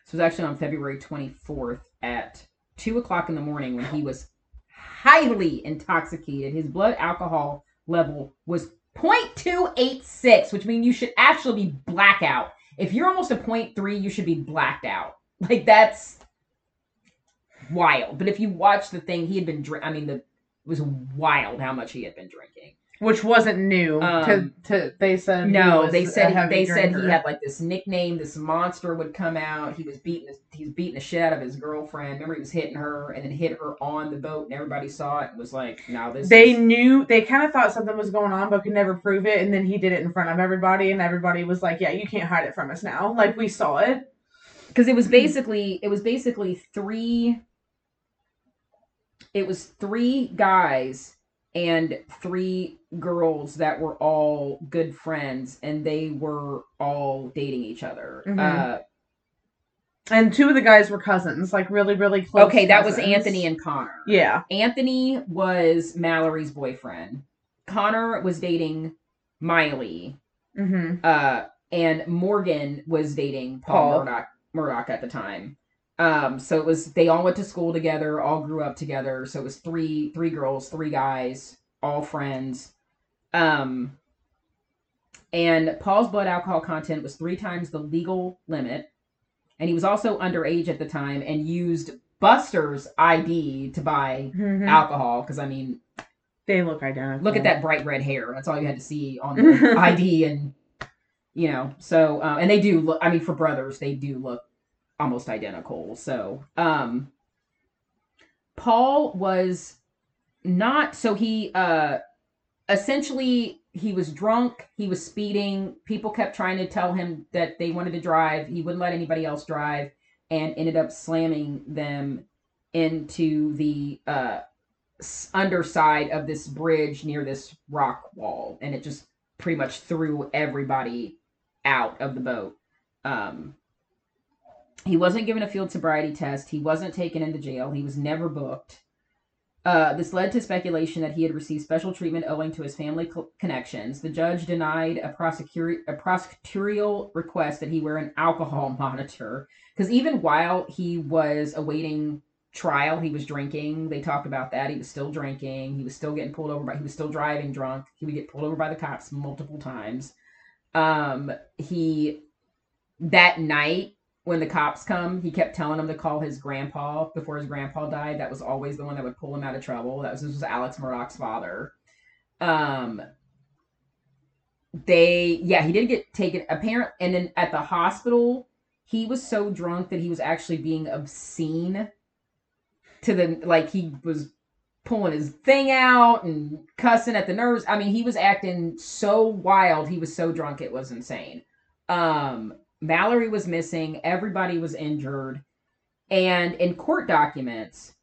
This was actually on February 24th at 2 o'clock in the morning when he was highly intoxicated. His blood alcohol level was 0.286, which means you should actually be blackout. If you're almost a 0.3, you should be blacked out. Like that's wild. But if you watch the thing, he had been drink. I mean, the it was wild how much he had been drinking. Which wasn't new. Um, to, to they said he No, they said heavy they said he had like this nickname. This monster would come out. He was beating he's beating the shit out of his girlfriend. Remember, he was hitting her and then hit her on the boat, and everybody saw it and was like, "No, this." They is... knew they kind of thought something was going on, but could never prove it. And then he did it in front of everybody, and everybody was like, "Yeah, you can't hide it from us now. Like we saw it." because it was basically it was basically three it was three guys and three girls that were all good friends and they were all dating each other Mhm. uh, And two of the guys were cousins, like really, really close. okay that was anthony and connor yeah. anthony was mallory's boyfriend connor was dating miley Mm-hmm. uh, and Morgan was dating Paul, Paul. Murdaugh, Murdaugh at the time. Um, so it was they all went to school together, all grew up together. So it was three three girls, three guys, all friends. Um, and Paul's blood alcohol content was three times the legal limit, and he was also underage at the time and used Buster's ID to buy Mhm. alcohol. Because I mean, They look identical. look at that bright red hair. That's all you had to see on the ID, and you know. So, uh, and they do look. I mean, for brothers, they do look almost identical. So, um, Paul was not. So he, uh, essentially, he was drunk. He was speeding. People kept trying to tell him that they wanted to drive. He wouldn't let anybody else drive, and ended up slamming them into the uh underside of this bridge near this rock wall and it just pretty much threw everybody out of the boat um he wasn't given a field sobriety test. He wasn't taken into jail. He was never booked. Uh, this led to speculation that he had received special treatment owing to his family co- connections. The judge denied a, a prosecutorial request that he wear an alcohol monitor because even while he was awaiting trial he was drinking. They talked about that. He was still drinking. He was still getting pulled over by he was still driving drunk. He would get pulled over by the cops multiple times. Um he that night when the cops come he kept telling them to call his grandpa before his grandpa died that was always the one that would pull him out of trouble that was this was alex murdaugh's father um they yeah he did get taken apparent and then at the hospital he was so drunk that he was actually being obscene to the like he was pulling his thing out and cussing at the nurse. I mean, he was acting so wild. He was so drunk it was insane. Um Mallory was missing, everybody was injured, and in court documents,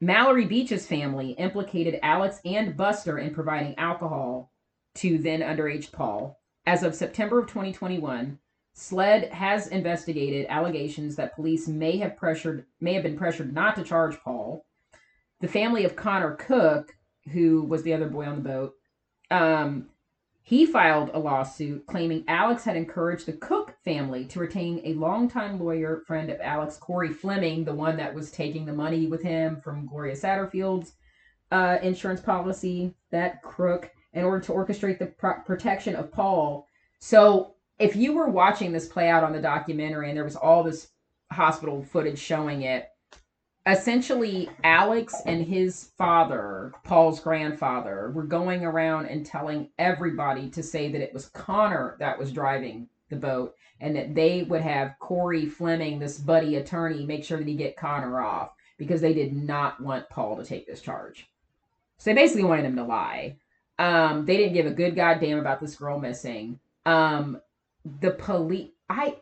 Mallory Beach's family implicated Alex and Buster in providing alcohol to then underage Paul. As of September of 2021, SLED has investigated allegations that police may have pressured may have been pressured not to charge Paul. The family of Connor Cook, who was the other boy on the boat, um, he filed a lawsuit claiming Alex had encouraged the Cook family to retain a longtime lawyer friend of Alex, Corey Fleming, the one that was taking the money with him from Gloria Satterfield's uh, insurance policy, that crook, in order to orchestrate the pro- protection of Paul. So if you were watching this play out on the documentary and there was all this hospital footage showing it, essentially Alex and his father, Paul's grandfather, were going around and telling everybody to say that it was Connor that was driving the boat and that they would have Corey Fleming, this buddy attorney, make sure that he get Connor off because they did not want Paul to take this charge. So they basically wanted him to lie. Um, they didn't give a good goddamn about this girl missing. Um, the police, I,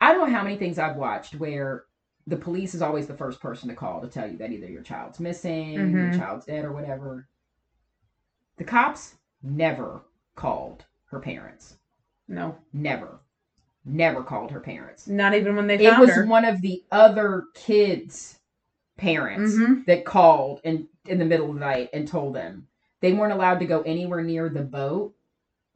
I don't know how many things I've watched where the police is always the first person to call to tell you that either your child's missing, your Mhm. child's dead, or whatever. The cops never called her parents. No. Never. never called her parents. Not even when they It was her. one of the other kids' parents Mhm. that called in in the middle of the night and told them they weren't allowed to go anywhere near the boat,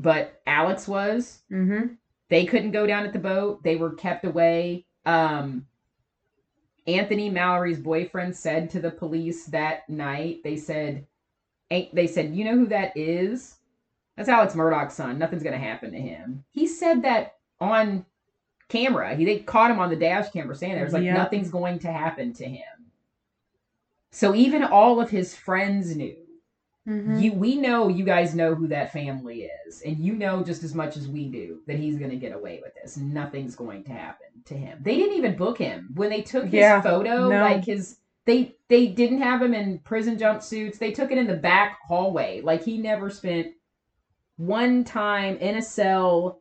but Alex was. Mm-hmm. They couldn't go down at the boat. They were kept away. Um, Anthony Mallory's boyfriend said to the police that night, they said, "Ain't they said, you know who that is? That's Alex Murdaugh's son. Nothing's gonna happen to him." He said that on camera. He they caught him on the dash camera saying there was like Yep. nothing's going to happen to him. So even all of his friends knew. Mm-hmm. You we know you guys know who that family is, and you know just as much as we do that he's gonna get away with this. Nothing's going to happen to him. They didn't even book him when they took his Yeah, photo. no. Like his they they didn't have him in prison jumpsuits. They took it in the back hallway. Like he never spent one time in a cell.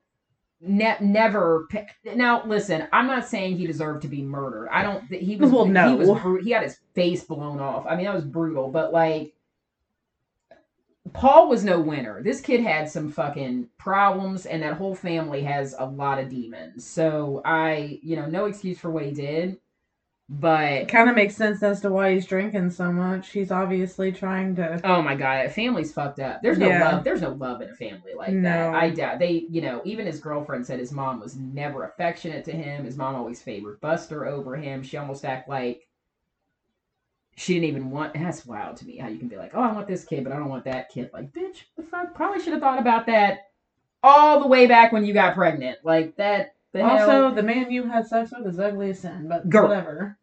Ne- never. Now listen, I'm not saying he deserved to be murdered. I don't. He was. Well, no. He was. He had his face blown off. I mean, that was brutal. But like, Paul was no winner. This kid had some fucking problems, and that whole family has a lot of demons. So I, you know, no excuse for what he did, but It kind of makes sense as to why he's drinking so much. He's obviously trying to. oh my god, a family's fucked up. There's no Yeah. love. There's no love in a family like No. that. I doubt they. You know, even his girlfriend said his mom was never affectionate to him. His mom always favored Buster over him. She almost act like. She didn't even want. That's wild to me. How you can be like, "Oh, I want this kid, but I don't want that kid." Like, bitch, the fuck. Probably should have thought about that all the way back when you got pregnant. Like that. The also, hell? the man you had sex with is ugly as sin, but Girl. whatever.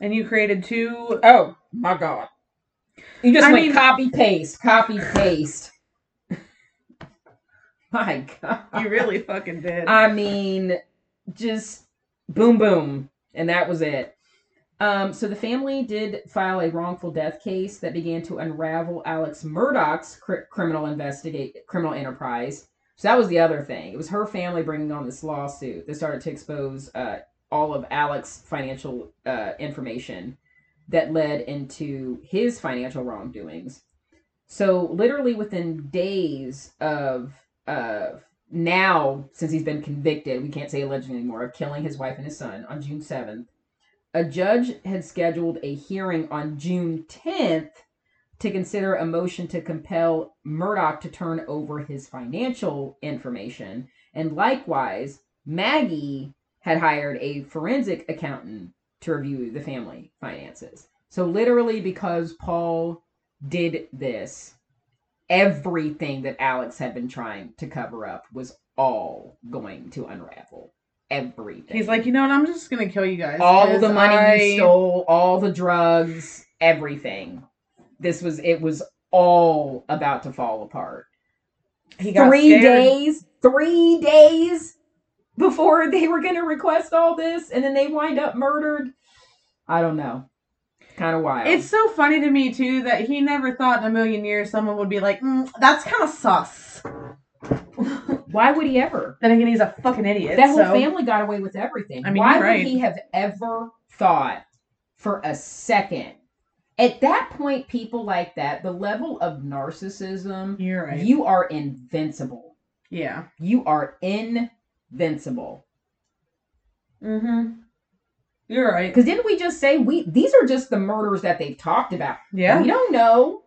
And you created two. Oh my god. You just I went mean- copy paste, copy paste. my god. You really fucking did. I mean, just boom boom. And that was it. Um, so the family did file a wrongful death case that began to unravel Alex Murdaugh's cr- criminal investigate criminal enterprise. So that was the other thing. It was her family bringing on this lawsuit that started to expose uh, all of Alex's financial uh, information that led into his financial wrongdoings. So literally within days of of now, since he's been convicted, we can't say allegedly anymore, of killing his wife and his son on June 7th, a judge had scheduled a hearing on June 10th to consider a motion to compel Murdaugh to turn over his financial information. And likewise, Maggie had hired a forensic accountant to review the family finances. So, literally, because Paul did this, everything that Alex had been trying to cover up was all going to unravel. Everything. He's like, you know what? I'm just gonna kill you guys. All the money I- you stole, all the drugs, everything. This was it was all about to fall apart. He got Three scared. days, three days before they were gonna request all this, and then they wind up murdered. I don't know. Kind of wild. It's so funny to me too that he never thought in a million years someone would be like, mm, "That's kind of sus." Why would he ever? Then again, he's a fucking idiot. That whole so- family got away with everything. I mean, Why would right. he have ever thought for a second? At that point, people like that, the level of narcissism, You're right. you are invincible. yeah. You are invincible. Mm-hmm. You're right. Because didn't we just say we these are just the murders that they've talked about? Yeah. We don't know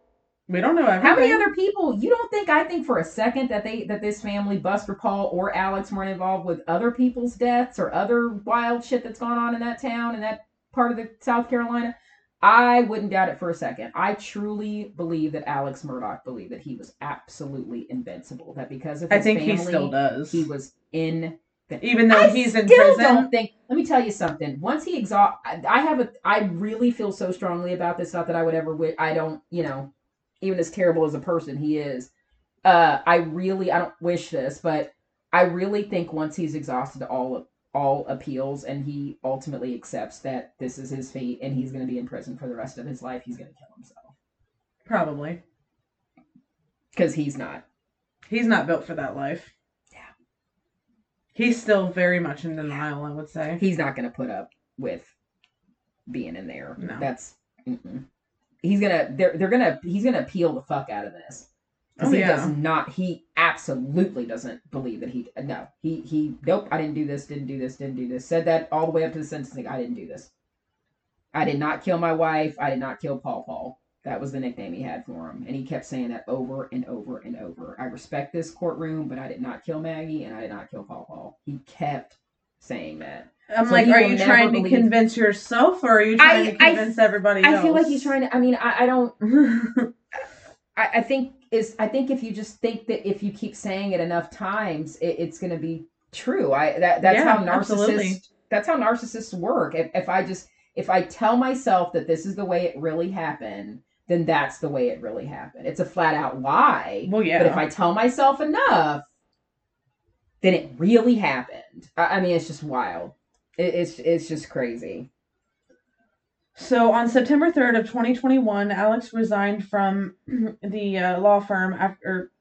We don't know everything. how many other people. You don't think I think for a second that they that this family, Buster Paul or Alex, weren't involved with other people's deaths or other wild shit that's gone on in that town in that part of the South Carolina? I wouldn't doubt it for a second. I truly believe that Alex Murdaugh believed that he was absolutely invincible. That because of his I think family, he still does. he was in Even though I he's in still prison. don't think. Let me tell you something. Once he exhaust, I, I have a. I really feel so strongly about this. Not that I would ever. I don't. You know, even as terrible as a person he is, uh, I really. I don't wish this, but I really think once he's exhausted all all appeals and he ultimately accepts that this is his fate and he's going to be in prison for the rest of his life, he's going to kill himself Probably. because he's not. He's not built for that life. Yeah. He's still very much in denial, I would say. He's not going to put up with being in there. No. That's. Mm-mm. He's gonna. They're. They're gonna. He's gonna peel the fuck out of this. Because Oh, he yeah. does not. He absolutely doesn't believe that he. No, he he. Nope. I didn't do this. Didn't do this. Didn't do this. Said that all the way up to the sentencing. I didn't do this. I did not kill my wife. I did not kill Paul Paul. That was the nickname he had for him, and he kept saying that over and over and over. I respect this courtroom, but I did not kill Maggie, and I did not kill Paul Paul. He kept saying that. I'm So like, are you trying to believe- convince yourself, or are you trying I- to I- convince everybody else? I feel like he's trying to. I mean, I, I don't. I, I think is I think if you just think that if you keep saying it enough times, it, it's going to be true. I that that's Yeah, how narcissists absolutely. that's how narcissists work. If if I just if I tell myself that this is the way it really happened, then that's the way it really happened. It's a flat out lie. well, yeah. But if I tell myself enough, then it really happened. I, I mean, it's just wild. It, it's it's just crazy. So on September 3rd of 2021, Alex resigned from the uh, law firm after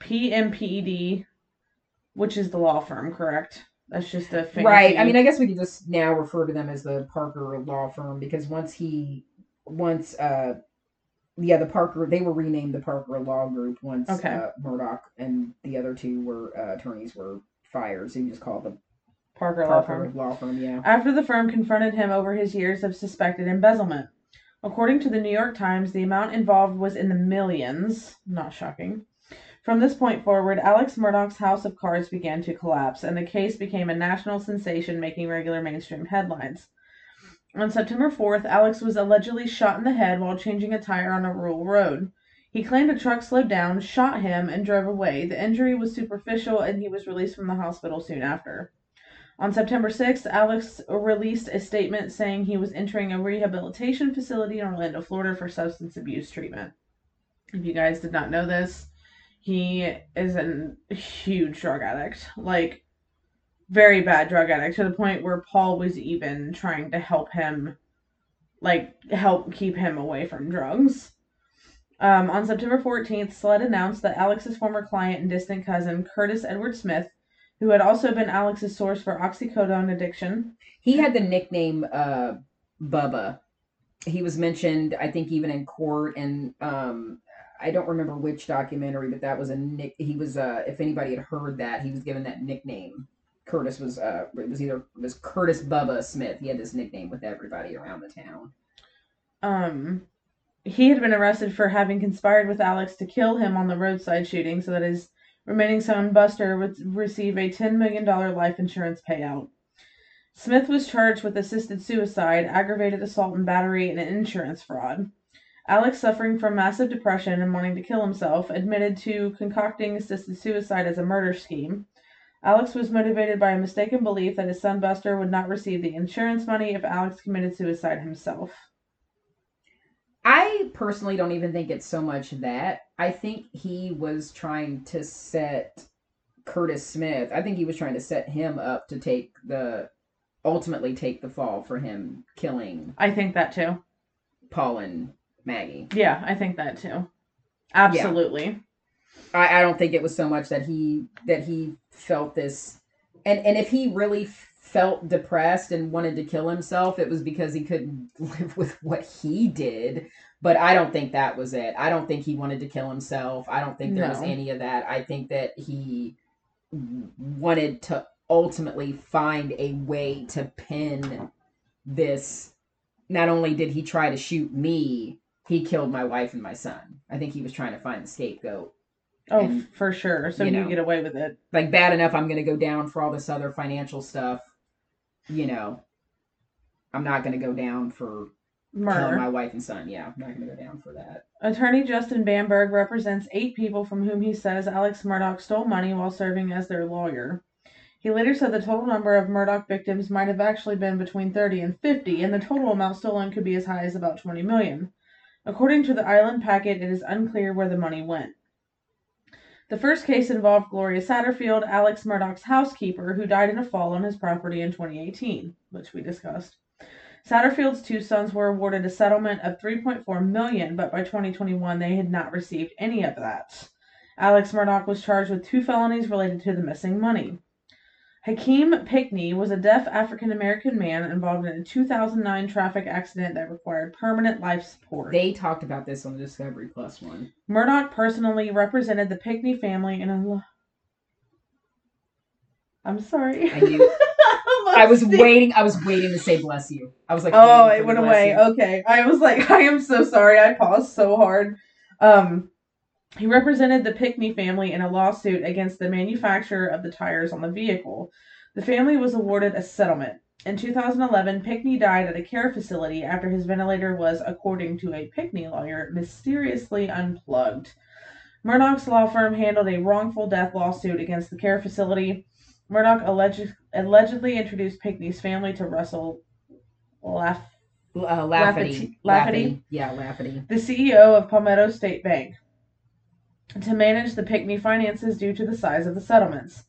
PMPED, which is the law firm, correct? That's just a fancy. Right. I mean, I guess we could just now refer to them as the Parker law firm because once he, once, uh, yeah, the Parker, they were renamed the Parker Law Group once Okay. uh, Murdaugh and the other two were uh, attorneys were fired. So you just call it the Parker Law Firm. Law Firm. Yeah. After the firm confronted him over his years of suspected embezzlement. According to the New York Times, the amount involved was in the millions. Not shocking. From this point forward, Alex Murdaugh's house of cards began to collapse, and the case became a national sensation, making regular mainstream headlines. On September 4th, Alex was allegedly shot in the head while changing a tire on a rural road. He claimed a truck slowed down, shot him, and drove away. The injury was superficial, and he was released from the hospital soon after. On September 6th, Alex released a statement saying he was entering a rehabilitation facility in Orlando, Florida for substance abuse treatment. If you guys did not know this, he is a huge drug addict. Like, very bad drug addict to the point where Paul was even trying to help him, like, help keep him away from drugs. Um, on September 14th, Sled announced that Alex's former client and distant cousin, Curtis Edward Smith, who had also been Alex's source for oxycodone addiction. He had the nickname uh, Bubba. He was mentioned, I think, even in court, and um, I don't remember which documentary, but that was a nick. He was, uh, if anybody had heard that, he was given that nickname. Curtis was, uh, it was either it was Curtis Bubba Smith. He had this nickname with everybody around the town. Um, he had been arrested for having conspired with Alex to kill him on the roadside shooting so that his remaining son Buster would receive a $10 million life insurance payout. Smith was charged with assisted suicide, aggravated assault and battery, and insurance fraud. Alex, suffering from massive depression and wanting to kill himself, admitted to concocting assisted suicide as a murder scheme. Alex was motivated by a mistaken belief that his son Buster would not receive the insurance money if Alex committed suicide himself. I personally don't even think it's so much that. I think he was trying to set Curtis Smith. I think he was trying to set him up to take the ultimately take the fall for him killing I think that too. Paul and Maggie. Yeah, I think that too. Absolutely. I, I don't think it was so much that he that he felt this and and if he really felt depressed and wanted to kill himself it was because he couldn't live with what he did. But i don't think that was it. I don't think he wanted to kill himself. I don't think there was any of that. I think that he wanted to ultimately find a way to pin this. Not only did he try to shoot me he killed my wife and my son. I think he was trying to find the scapegoat. Oh, And, for sure. So you you get away with it. like bad enough I'm going to go down for all this other financial stuff. You know, I'm not going to go down for Murder. my wife and son. Yeah, I'm not going to go down for that. Attorney Justin Bamberg represents eight people from whom he says Alex Murdaugh stole money while serving as their lawyer. He later said the total number of Murdaugh victims might have actually been between 30 and 50, and the total amount stolen could be as high as about 20 million. According to the Island Packet, it is unclear where the money went. The first case involved Gloria Satterfield, Alex Murdaugh's housekeeper, who died in a fall on his property in 2018, which we discussed. Satterfield's two sons were awarded a settlement of 3.4 million, but by 2021 they had not received any of that. Alex Murdaugh was charged with two felonies related to the missing money. Hakeem Pinckney was a deaf African American man involved in a 2009 traffic accident that required permanent life support. They talked about this on the Discovery Plus one. Murdaugh personally represented the Pinckney family in a. I'm sorry. I knew- I was waiting. I was waiting to say bless you. I was like, Oh, it went away. you. Okay. I was like, I am so sorry. I paused so hard. Um, he represented the Pinckney family in a lawsuit against the manufacturer of the tires on the vehicle. The family was awarded a settlement. In 2011, Pinckney died at a care facility after his ventilator was, according to a Pinckney lawyer, mysteriously unplugged. Murdaugh's law firm handled a wrongful death lawsuit against the care facility. Murdaugh alleged, allegedly introduced Pinckney's family to Russell Laff, Uh, Lafferty. Lafferty. Lafferty. Yeah, Lafferty. the CEO of Palmetto State Bank, to manage the Pinckney finances due to the size of the settlements.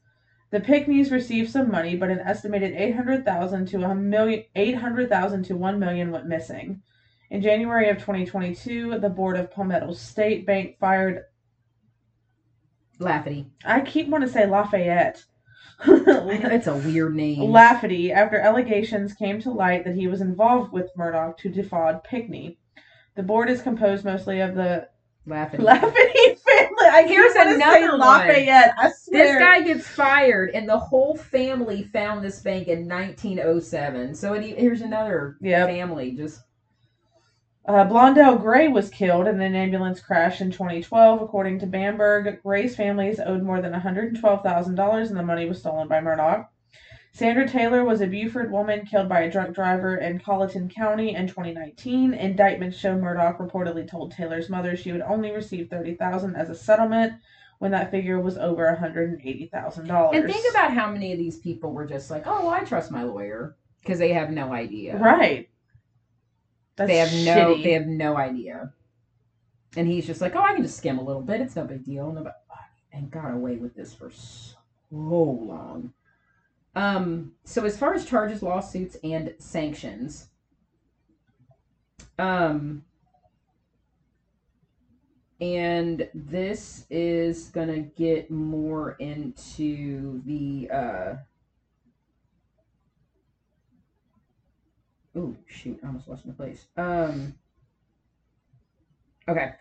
The Pinckneys received some money, but an estimated 800,000 to a million, 800,000 to 1 million went missing. In January of 2022, the board of Palmetto State Bank fired Lafferty. I keep wanting to say Lafayette. It's a weird name. Lafferty after allegations came to light that he was involved with Murdaugh to defraud Pinckney. The board is composed mostly of the Lafferty. Lafferty. I Here's keep wanting to another. Lafayette. I This guy gets fired, and the whole family found this bank in 1907. So it, here's another Yep. family. Just Uh, Blondell Gray was killed in an ambulance crash in 2012. According to Bamberg, Gray's families owed more than $112,000 and the money was stolen by Murdaugh. Sandra Taylor was a Buford woman killed by a drunk driver in Colleton County in 2019. Indictments show Murdaugh reportedly told Taylor's mother she would only receive 30000 as a settlement when that figure was over $180,000. and think about how many of these people were just like, "Oh, I trust my lawyer," because they have no idea. Right. That's they have no. They have no idea. And he's just like, "Oh, I can just skim a little bit. It's no big deal." And, and got away with this for so long. Um. So as far as charges, lawsuits, and sanctions, um. And this is gonna get more into the uh Oh shoot, I almost lost my place. Um Okay.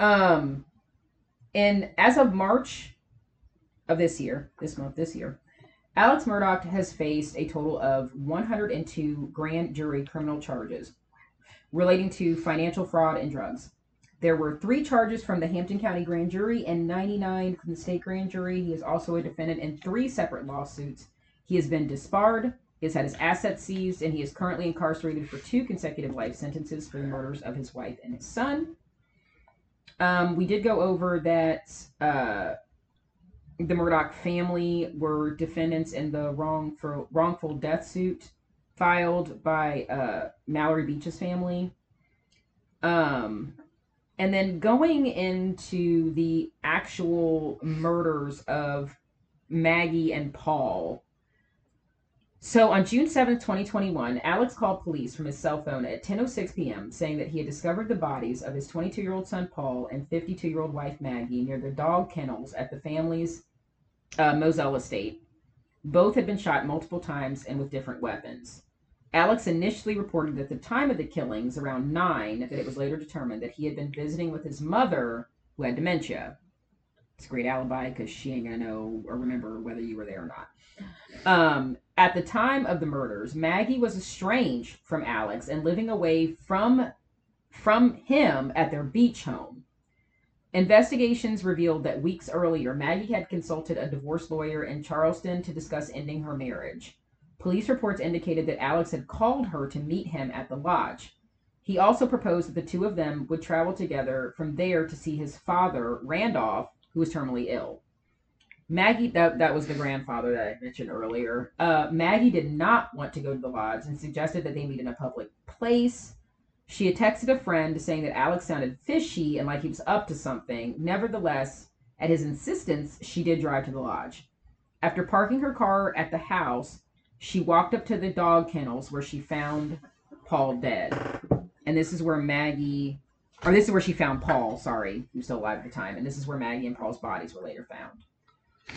Um and as of March of this year, this month, this year, Alex Murdaugh has faced a total of 102 grand jury criminal charges relating to financial fraud and drugs. There were three charges from the Hampton County grand jury and 99 from the state grand jury. He is also a defendant in three separate lawsuits. He has been disbarred, he has had his assets seized, and he is currently incarcerated for two consecutive life sentences for the murders of his wife and his son. Um, we did go over that uh, the Murdaugh family were defendants in the wrongful wrongful death suit filed by uh, Mallory Beach's family. Um, and then going into the actual murders of Maggie and Paul. So on June 7th, 2021, Alex called police from his cell phone at 10:06 p.m. saying that he had discovered the bodies of his 22-year-old son Paul and 52-year-old wife Maggie near the dog kennels at the family's uh, Moselle estate. Both had been shot multiple times and with different weapons. Alex initially reported at the time of the killings, around 9, that it was later determined that he had been visiting with his mother, who had dementia. It's a great alibi because she ain't gonna know or remember whether you were there or not. Um, at the time of the murders, Maggie was estranged from Alex and living away from from him at their beach home. Investigations revealed that weeks earlier, Maggie had consulted a divorce lawyer in Charleston to discuss ending her marriage. Police reports indicated that Alex had called her to meet him at the lodge. He also proposed that the two of them would travel together from there to see his father, Randolph, who was terminally ill. Maggie, that, that was the grandfather that I mentioned earlier. Uh, Maggie did not want to go to the lodge and suggested that they meet in a public place. She had texted a friend saying that Alex sounded fishy and like he was up to something. Nevertheless, at his insistence, she did drive to the lodge. After parking her car at the house, she walked up to the dog kennels where she found Paul dead. And this is where Maggie, or this is where she found Paul, sorry, was still alive at the time. And this is where Maggie and Paul's bodies were later found.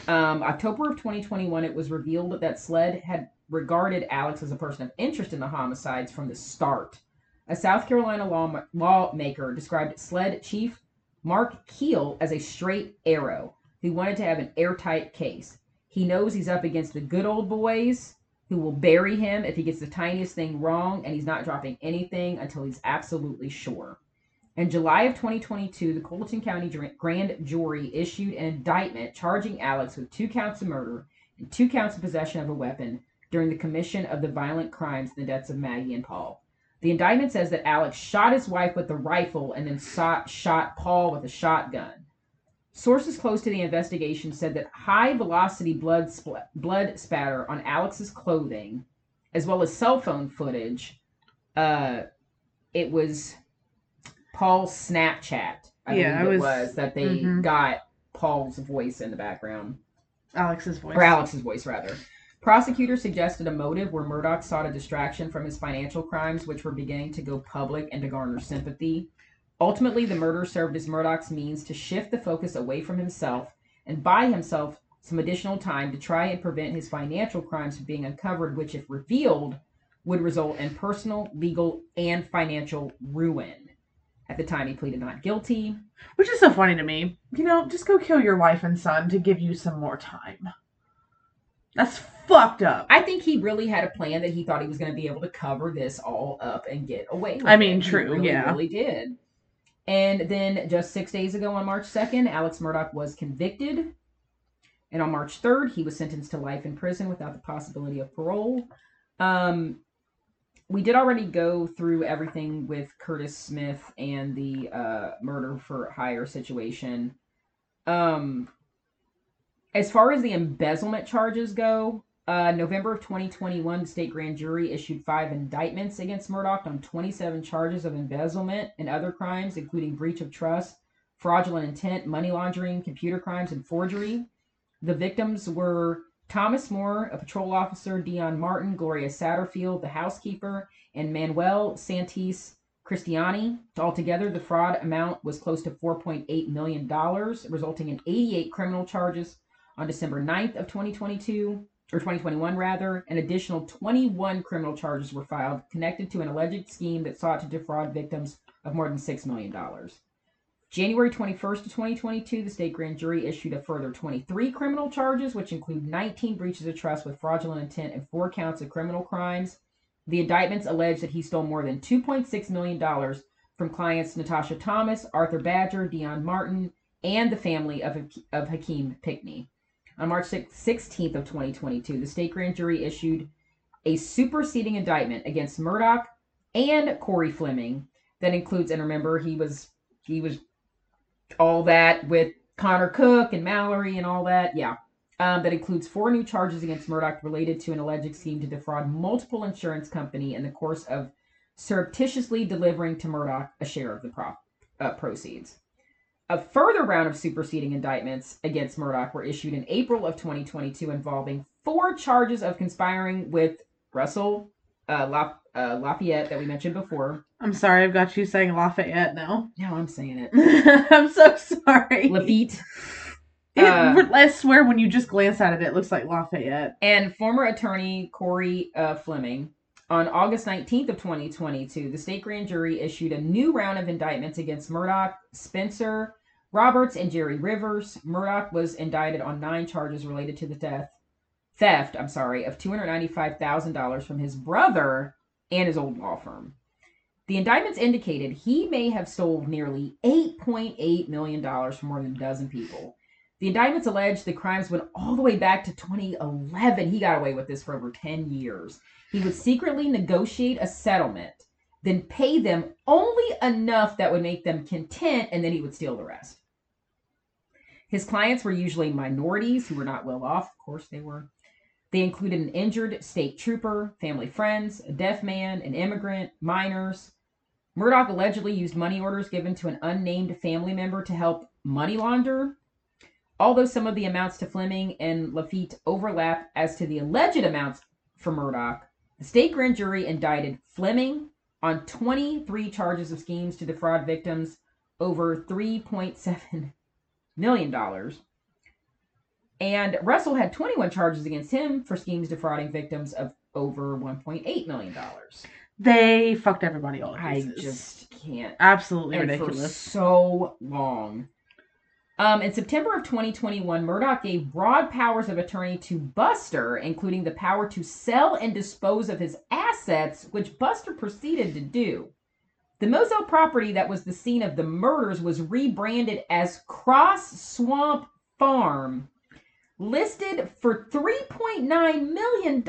Um, October of 2021, it was revealed that SLED had regarded Alex as a person of interest in the homicides from the start. A South Carolina law, lawmaker described SLED chief Mark Keel as a straight arrow who wanted to have an airtight case. He knows he's up against the good old boys who will bury him if he gets the tiniest thing wrong, and he's not dropping anything until he's absolutely sure. In July of 2022, the Colleton County Grand Jury issued an indictment charging Alex with two counts of murder and two counts of possession of a weapon during the commission of the violent crimes and the deaths of Maggie and Paul. The indictment says that Alex shot his wife with the rifle and then shot, shot Paul with a shotgun. Sources close to the investigation said that high velocity blood, spl- blood spatter on Alex's clothing, as well as cell phone footage, uh, it was Paul's Snapchat. I yeah, believe it was, was that they mm-hmm. got Paul's voice in the background. Alex's voice. Or Alex's voice, rather. Prosecutors suggested a motive where Murdaugh sought a distraction from his financial crimes, which were beginning to go public and to garner sympathy. Ultimately, the murder served as Murdaugh's means to shift the focus away from himself and buy himself some additional time to try and prevent his financial crimes from being uncovered, which, if revealed, would result in personal, legal, and financial ruin. At the time, he pleaded not guilty. Which is so funny to me. You know, just go kill your wife and son to give you some more time. That's fucked up. I think he really had a plan that he thought he was going to be able to cover this all up and get away with I mean, it. true, he really, yeah. really did. And then just six days ago on March 2nd, Alex Murdaugh was convicted. And on March 3rd, he was sentenced to life in prison without the possibility of parole. Um, we did already go through everything with Curtis Smith and the uh, murder for hire situation. Um, as far as the embezzlement charges go, uh, November of 2021, the state grand jury issued five indictments against Murdaugh on 27 charges of embezzlement and other crimes, including breach of trust, fraudulent intent, money laundering, computer crimes, and forgery. The victims were Thomas Moore, a patrol officer, Dion Martin, Gloria Satterfield, the housekeeper, and Manuel Santis Cristiani. Altogether, the fraud amount was close to $4.8 million, resulting in 88 criminal charges on December 9th of 2022 or 2021 rather, an additional 21 criminal charges were filed connected to an alleged scheme that sought to defraud victims of more than $6 million. January 21st of 2022, the state grand jury issued a further 23 criminal charges, which include 19 breaches of trust with fraudulent intent and four counts of criminal crimes. The indictments allege that he stole more than $2.6 million from clients Natasha Thomas, Arthur Badger, Dion Martin, and the family of, of Hakeem Pinckney. On March 16th of 2022, the state grand jury issued a superseding indictment against Murdaugh and Corey Fleming that includes, and remember, he was he was all that with Connor Cook and Mallory and all that. Yeah. Um, that includes four new charges against Murdaugh related to an alleged scheme to defraud multiple insurance company in the course of surreptitiously delivering to Murdaugh a share of the prop, uh, proceeds. A further round of superseding indictments against Murdaugh were issued in April of 2022 involving four charges of conspiring with Russell uh, La- uh, Lafayette that we mentioned before. I'm sorry, I've got you saying Lafayette now. No, I'm saying it. I'm so sorry. Laffitte. It, uh, I swear, when you just glance at it, it looks like Lafayette. And former attorney Corey uh, Fleming. On August 19th of 2022, the state grand jury issued a new round of indictments against Murdaugh, Spencer, Roberts, and Jerry Rivers. Murdaugh was indicted on nine charges related to the death, theft, I'm sorry, of $295,000 from his brother and his old law firm. The indictments indicated he may have stole nearly $8.8 million from more than a dozen people. The indictments allege the crimes went all the way back to 2011. He got away with this for over 10 years. He would secretly negotiate a settlement, then pay them only enough that would make them content, and then he would steal the rest. His clients were usually minorities who were not well off. Of course, they were. They included an injured state trooper, family friends, a deaf man, an immigrant, minors. Murdaugh allegedly used money orders given to an unnamed family member to help money launder. Although some of the amounts to Fleming and Laffitte overlap as to the alleged amounts for Murdaugh, the state grand jury indicted Fleming on 23 charges of schemes to defraud victims over $3.7 million. And Russell had 21 charges against him for schemes defrauding victims of over 1.8 million dollars. They fucked everybody all. I just can't. absolutely And ridiculous. so long. Um, in September of 2021, Murdaugh gave broad powers of attorney to Buster, including the power to sell and dispose of his assets, which Buster proceeded to do. The Moselle property that was the scene of the murders was rebranded as Cross Swamp Farm, listed for $3.9 million,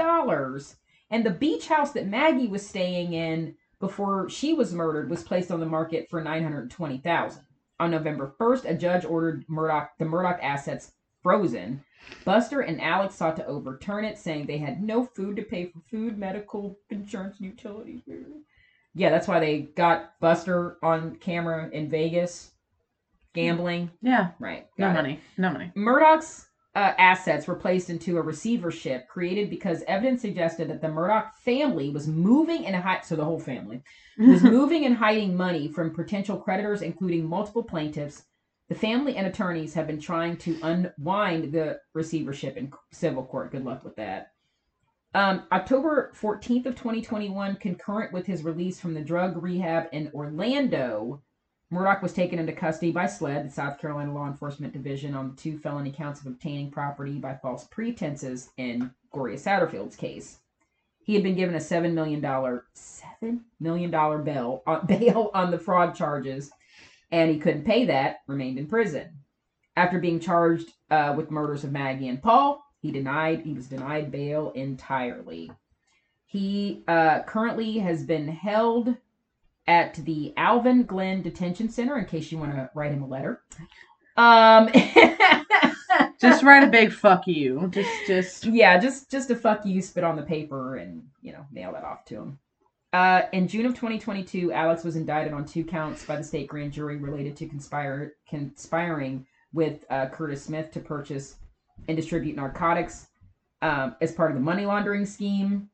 and the beach house that Maggie was staying in before she was murdered was placed on the market for 920000 On November 1st, a judge ordered Murdaugh, the Murdaugh assets frozen. Buster and Alex sought to overturn it, saying they had no food to pay for food, medical, insurance, and utilities. Yeah, that's why they got Buster on camera in Vegas gambling. Yeah, Right. no it. money, no money. Murdaugh's uh, assets were placed into a receivership created because evidence suggested that the Murdaugh family was moving and hiding. So the whole family was moving and hiding money from potential creditors, including multiple plaintiffs. The family and attorneys have been trying to unwind the receivership in civil court. Good luck with that. Um, October 14th of 2021, concurrent with his release from the drug rehab in Orlando, Murdaugh was taken into custody by SLED, the South Carolina Law Enforcement Division, on the two felony counts of obtaining property by false pretenses in Gloria Satterfield's case. He had been given a seven million dollar seven million dollar bail uh, bail on the fraud charges, and he couldn't pay that. Remained in prison. After being charged uh, with murders of Maggie and Paul, he denied he was denied bail entirely. He uh, currently has been held at the Alvin Glenn Detention Center in case you want to write him a letter. Um, just write a big fuck you. Just, just yeah, just just a fuck you. Spit on the paper and you know mail that off to him. Uh, in June of 2022, Alex was indicted on two counts by the state grand jury related to conspire conspiring with uh, Curtis Smith to purchase and distribute narcotics um, as part of the money laundering scheme.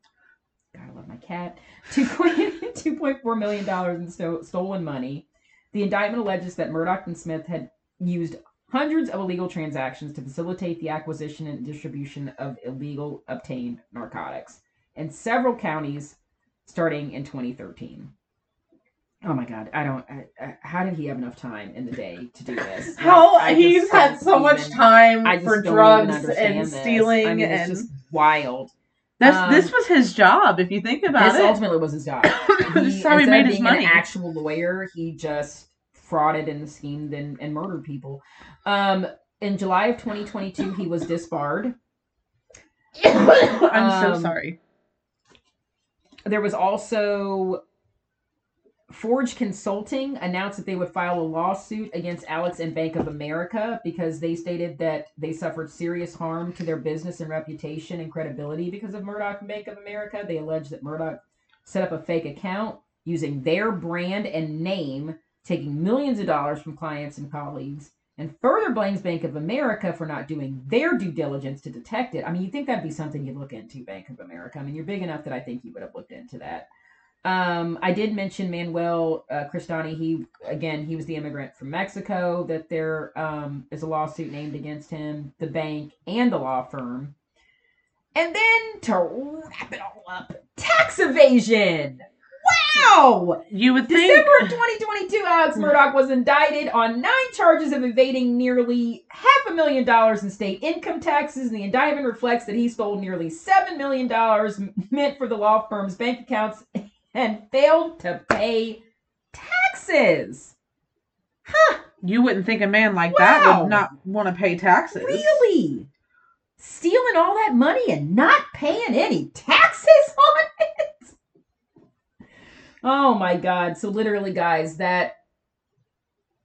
God, I love my cat. To Queen. $2.4 million in sto- stolen money. The indictment alleges that Murdaugh and Smith had used hundreds of illegal transactions to facilitate the acquisition and distribution of illegal obtained narcotics in several counties starting in 2013. Oh my God! I don't. I, I, how did he have enough time in the day to do this? how I, he's had so even, much time for drugs and this. stealing mean, and wild. That's um, this was his job. If you think about this it, this ultimately was his job. this is how he instead made of his being money. An actual lawyer, he just frauded and schemed and, and murdered people. Um, in July of 2022, he was disbarred. I'm so um, sorry. There was also Forge Consulting announced that they would file a lawsuit against Alex and Bank of America because they stated that they suffered serious harm to their business and reputation and credibility because of Murdaugh and Bank of America. They alleged that Murdaugh set up a fake account using their brand and name, taking millions of dollars from clients and colleagues, and further blames Bank of America for not doing their due diligence to detect it. I mean, you think that'd be something you'd look into, Bank of America. I mean, you're big enough that I think you would have looked into that. Um, I did mention Manuel uh, Cristani. He again, he was the immigrant from Mexico. That there um, is a lawsuit named against him, the bank, and the law firm. And then to wrap it all up, tax evasion. Wow! You would think December of 2022, Alex Murdaugh was indicted on nine charges of evading nearly half a million dollars in state income taxes, and the indictment reflects that he stole nearly seven million dollars meant for the law firm's bank accounts and failed to pay taxes. Huh? You wouldn't think a man like that would not want to pay taxes. Really? Stealing all that money and not paying any taxes on it? Oh my god. So literally guys, that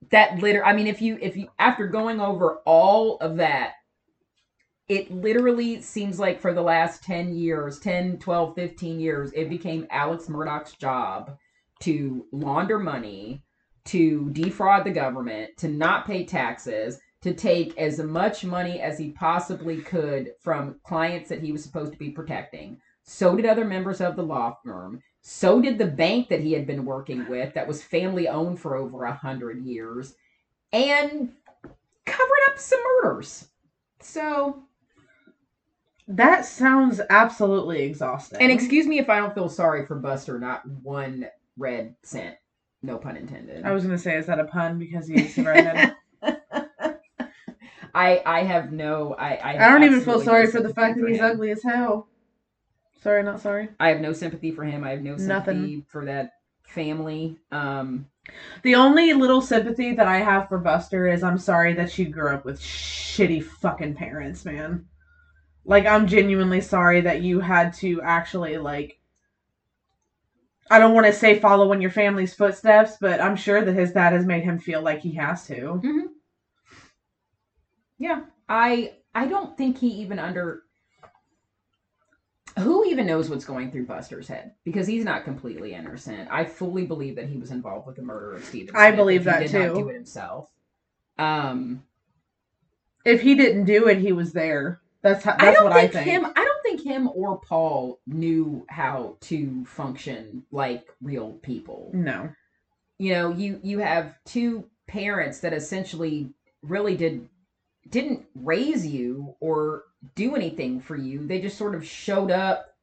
that liter I mean if you if you after going over all of that it literally seems like for the last 10 years, 10, 12, 15 years, it became Alex Murdaugh's job to launder money, to defraud the government, to not pay taxes, to take as much money as he possibly could from clients that he was supposed to be protecting. So did other members of the law firm. So did the bank that he had been working with, that was family owned for over a hundred years, and covered up some murders. So, That sounds absolutely exhausting. and excuse me if I don't feel sorry for Buster, not one red cent. No pun intended. I was gonna say, is that a pun because he's a redhead? I I have no I I, I don't even feel sorry no for the fact that he's him. ugly as hell. Sorry, not sorry. I have no sympathy for him. I have no sympathy Nothing. for that family. Um The only little sympathy that I have for Buster is I'm sorry that you grew up with shitty fucking parents, man. Like I'm genuinely sorry that you had to actually like I don't want to say follow in your family's footsteps, but I'm sure that his dad has made him feel like he has to. Yeah, I I don't think he even under who even knows what's going through Buster's head because he's not completely innocent. I fully believe that he was involved with the murder of Stephen. I Smith, believe if he that did not too. do it himself. Um, If he didn't do it, he was there. That's how, I that's don't what think, I think. him. I don't think him or Paul knew how to function like real people. No. you know you you have two parents that essentially really did didn't raise you or do anything for you. They just sort of showed up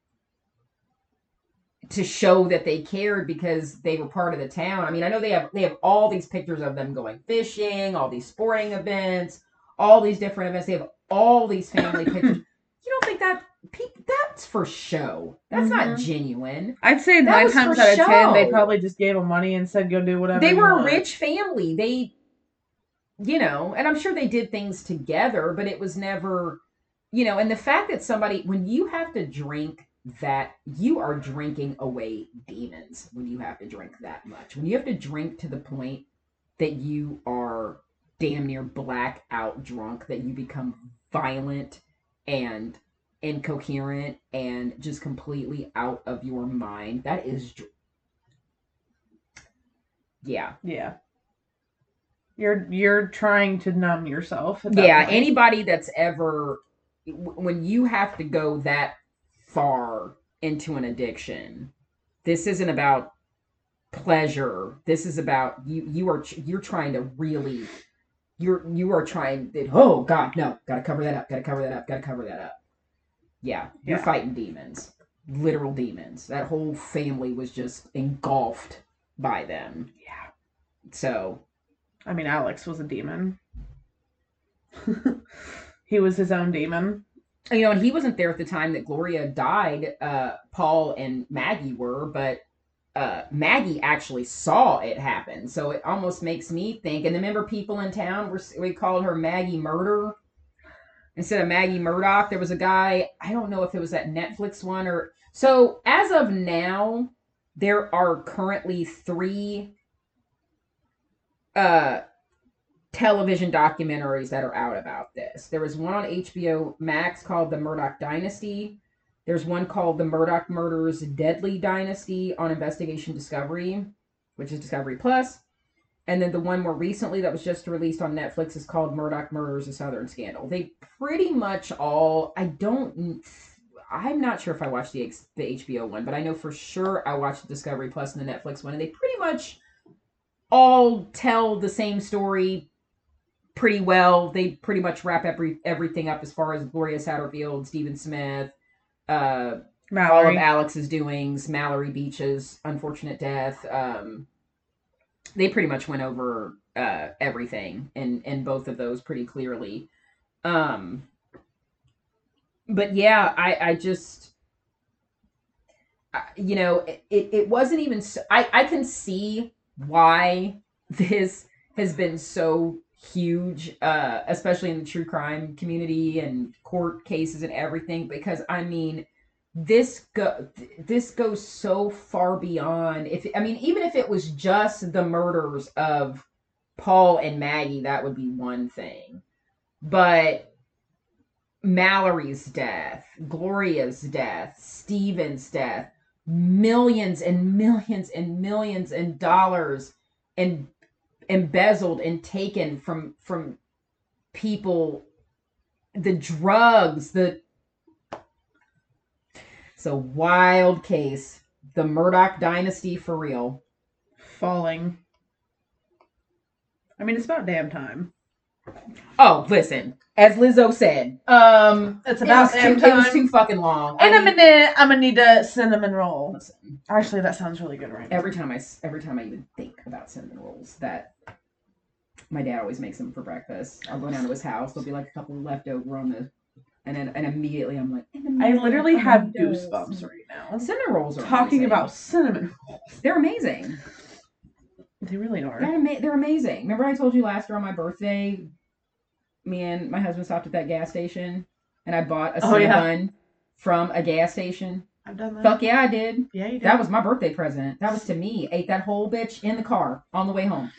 to show that they cared because they were part of the town. I mean i know they have they have all these pictures of them going fishing all these sporting events all these different events. They have all these family pictures. You don't think that that's for show. That's not Mhm. genuine. I'd say That nine times out of ten, they probably just gave them money and said, "Go do whatever." they were a rich family. They you know and i'm sure they did things together but it was never you know and the fact that somebody when you have to drink that you are drinking away demons when you have to drink that much when you have to drink to the point that you are damn near black out drunk that you become violent and incoherent and just completely out of your mind that is dr- yeah Yeah. You're you're trying to numb yourself. yeah point. anybody that's ever when you have to go that far into an addiction this isn't about pleasure this is about you you are you're trying to really you're you are trying that oh god no gotta cover that up gotta cover that up gotta cover that up yeah you're Yeah. fighting demons literal demons that whole family was just engulfed by them Yeah. so I mean, Alex was a demon. he was his own demon. you know, and he wasn't there at the time that Gloria died. Uh, Paul and Maggie were, but uh, Maggie actually saw it happen. So it almost makes me think. And remember, people in town were we called her Maggie Murder instead of Maggie Murdaugh. There was a guy. I don't know if it was that Netflix one or so. As of now, there are currently three uh television documentaries that are out about this. There was one on HBO Max called The Murdaugh Dynasty. There's one called The Murdaugh Murders Deadly Dynasty on Investigation Discovery, which is Discovery Plus. And then the one more recently that was just released on Netflix is called Murdaugh Murders: A Southern Scandal. They pretty much all I don't I'm not sure if I watched the the HBO one, but I know for sure I watched the Discovery Plus and the Netflix one and they pretty much all tell the same story pretty well. They pretty much wrap every everything up as far as Gloria Satterfield, Stephen Smith, uh, all of Alex's doings, Mallory Beach's unfortunate death. Um, they pretty much went over uh, everything in in both of those pretty clearly. Um, but yeah, I I just. You know, it, it, it wasn't even. So, I I can see why this has been so huge, uh, especially in the true crime community and court cases and everything. Because I mean, this go this goes so far beyond. If I mean, even if it was just the murders of Paul and Maggie, that would be one thing, but. Mallory's death, Gloria's death, Steven's death, millions and millions and millions and dollars and embezzled and taken from from people the drugs the it's a wild case the murdaugh dynasty for real Falling. I mean, it's about damn time. Oh, listen. As Lizzo said, Um, it's it about was, damn too, it was too fucking long. In I a mean, minute, I'm gonna need a cinnamon roll. listen, Actually, that sounds really good right now. every time I every time I even think about cinnamon rolls, that my dad always makes them for breakfast. I'll go down to his house. There'll be like a couple left over on the, and then and immediately I'm like, I literally have goosebumps right now. Cinnamon rolls are Talking amazing. about cinnamon rolls. they're amazing. They really are. They're, ama- they're amazing. Remember I told you last year on my birthday, me and my husband stopped at that gas station and I bought a Oh, yeah. cinnamon from a gas station. I've done that. Fuck yeah, I did. Yeah, you did. That was my birthday present. That was to me. Ate that whole bitch in the car on the way home.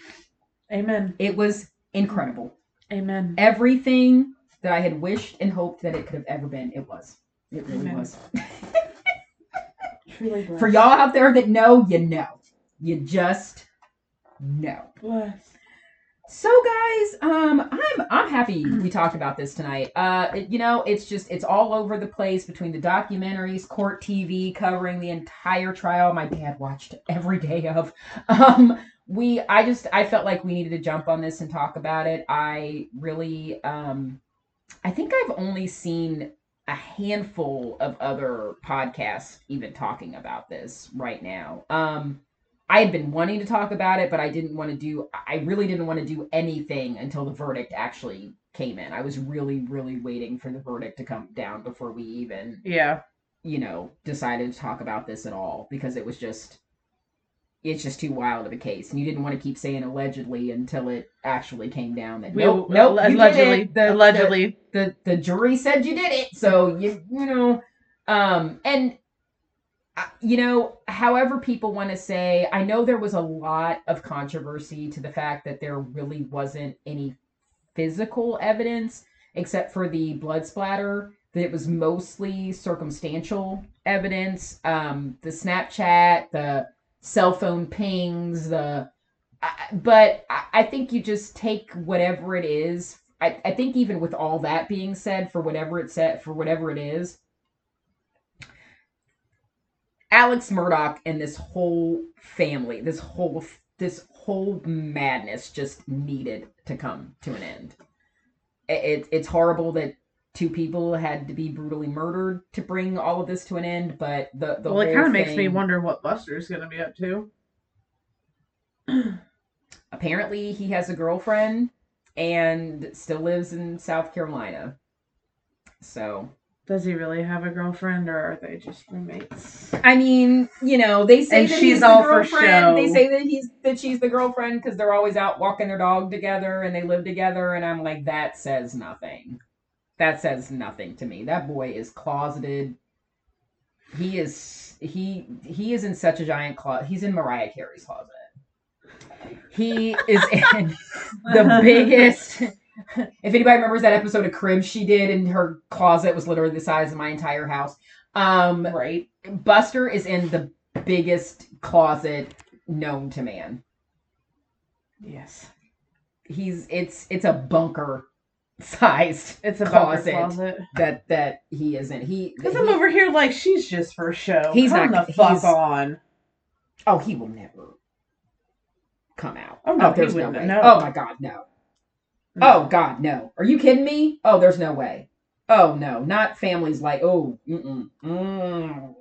Amen. It was incredible. Amen. Everything that I had wished and hoped that it could have ever been, it was. It really Amen. was. Truly blessed. For y'all out there that know, you know. You just know. Blessed. So guys, um, I'm I'm happy we talked about this tonight. Uh, it- you know, it's just it's all over the place between the documentaries, court TV covering the entire trial. My dad watched every day of. Um, we I just I felt like we needed to jump on this and talk about it. I really um, I think I've only seen a handful of other podcasts even talking about this right now. Um, I had been wanting to talk about it, but I didn't want to do. I really didn't want to do anything until the verdict actually came in. I was really, really waiting for the verdict to come down before we even, Yeah. you know, decided to talk about this at all because it was just, it's just too wild of a case, and you didn't want to keep saying allegedly until it actually came down that We- nope, nope, allegedly. The- the- allegedly. the the jury said you did it so you you know um and you know however people want to say i know there was a lot of controversy to the fact that there really wasn't any physical evidence except for the blood splatter that it was mostly circumstantial evidence um the snapchat the cell phone pings the but I I think you just take whatever it is. I, I think even with all that being said, for whatever it said, for whatever it is, Alex Murdaugh and this whole family, this whole this whole madness just needed to come to an end. It, it it's horrible that two people had to be brutally murdered to bring all of this to an end, but the the well, it kind of makes me wonder what Buster's gonna be up to. Apparently, he has a girlfriend and still lives in South Carolina. So Does he really have a girlfriend, or are they just roommates? I mean, you know, they say And that she's he's the all for girlfriend. They say that he's that she's the girlfriend because they're always out walking their dog together and they live together. And I'm like, that says nothing. That says nothing to me. That boy is closeted. He is he he is in such a giant closet. He's in Mariah Carey's closet. He is in the biggest. If anybody remembers that episode of Cribs she did, and her closet was literally the size of my entire house. Um, Right. Buster is in the biggest closet known to man. Yes. He's it's it's a bunker sized It's a closet, closet. that that he is in. He Because I'm over here like she's just for show. He's Come not- the fuck on. oh he will never come out. Oh, no, he there's no way. no. Oh my god, no. Oh god, no. Are you kidding me? Oh, there's no way. Oh no, not families like oh mm-mm, mm.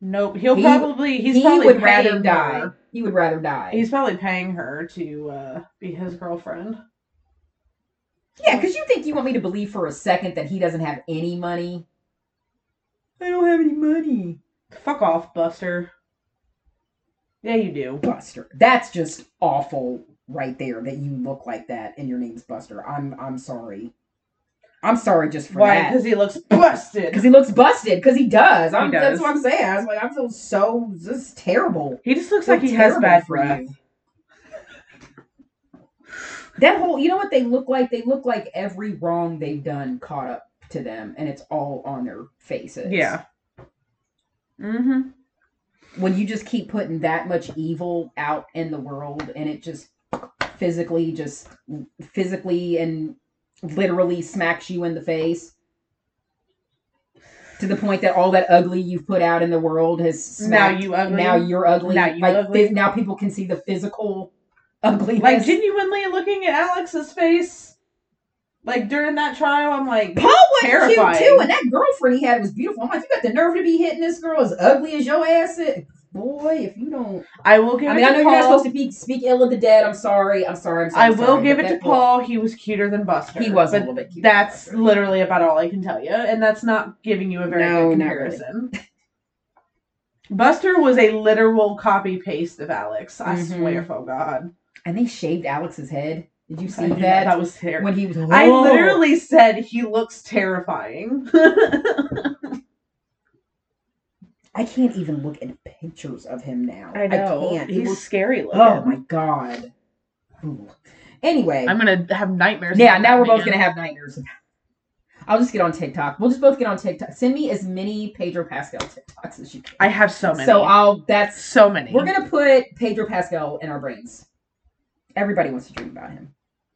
Nope. He'll He- probably he's he probably would rather die. her. He would rather die. He's probably paying her to uh, be his girlfriend. Yeah, because you think you want me to believe for a second that he doesn't have any money? I don't have any money. Fuck off, Buster. Yeah, you do. Buster. That's just awful right there that you look like that and your name's Buster. I'm I'm sorry. I'm sorry just for Why? that. Because he looks busted. Because he looks busted. Because he does. I'm, He does. That's what I'm saying. I was like, I feel so. This is terrible. He just looks like he has bad for breath. you. That whole, you know what they look like? They look like every wrong they've done caught up to them, and it's all on their faces. Yeah. Mm-hmm. when you just keep putting that much evil out in the world and it just physically just physically and literally smacks you in the face to the point that all that ugly you've put out in the world has Now you ugly. now you're ugly Now you like ugly. now people can see the physical ugliness like genuinely looking at Alex's face. Like during that trial, I'm like, Paul was Terrifying. cute too, and that girlfriend he had was beautiful. I'm like, you got the nerve to be hitting this girl as ugly as your ass is. Boy, if you don't, I will give I it mean, I know you're not supposed to be, speak ill of the dead. I'm sorry. I'm sorry. I'm sorry. I will sorry, give it to Paul. He was cuter than Buster. He was a little bit cute. than That's literally about all I can tell you, and that's not giving you a very No, good really. comparison. Buster was a literal copy paste of Alex. I Mhm. swear, for God. And they shaved Alex's head. Did you see I that? that? That was terrible. when he was. I literally said he looks terrifying. I can't even look at pictures of him now. I know. can't. He's looks- scary oh, looking. Oh my god. Ooh. Anyway. I'm gonna have nightmares. yeah, now we're that both man. gonna have nightmares. I'll just get on TikTok. We'll just both get on TikTok. Send me as many Pedro Pascal TikToks as you can. I have so many. So I'll. That's. so many. We're gonna put Pedro Pascal in our brains. Everybody wants to dream about him.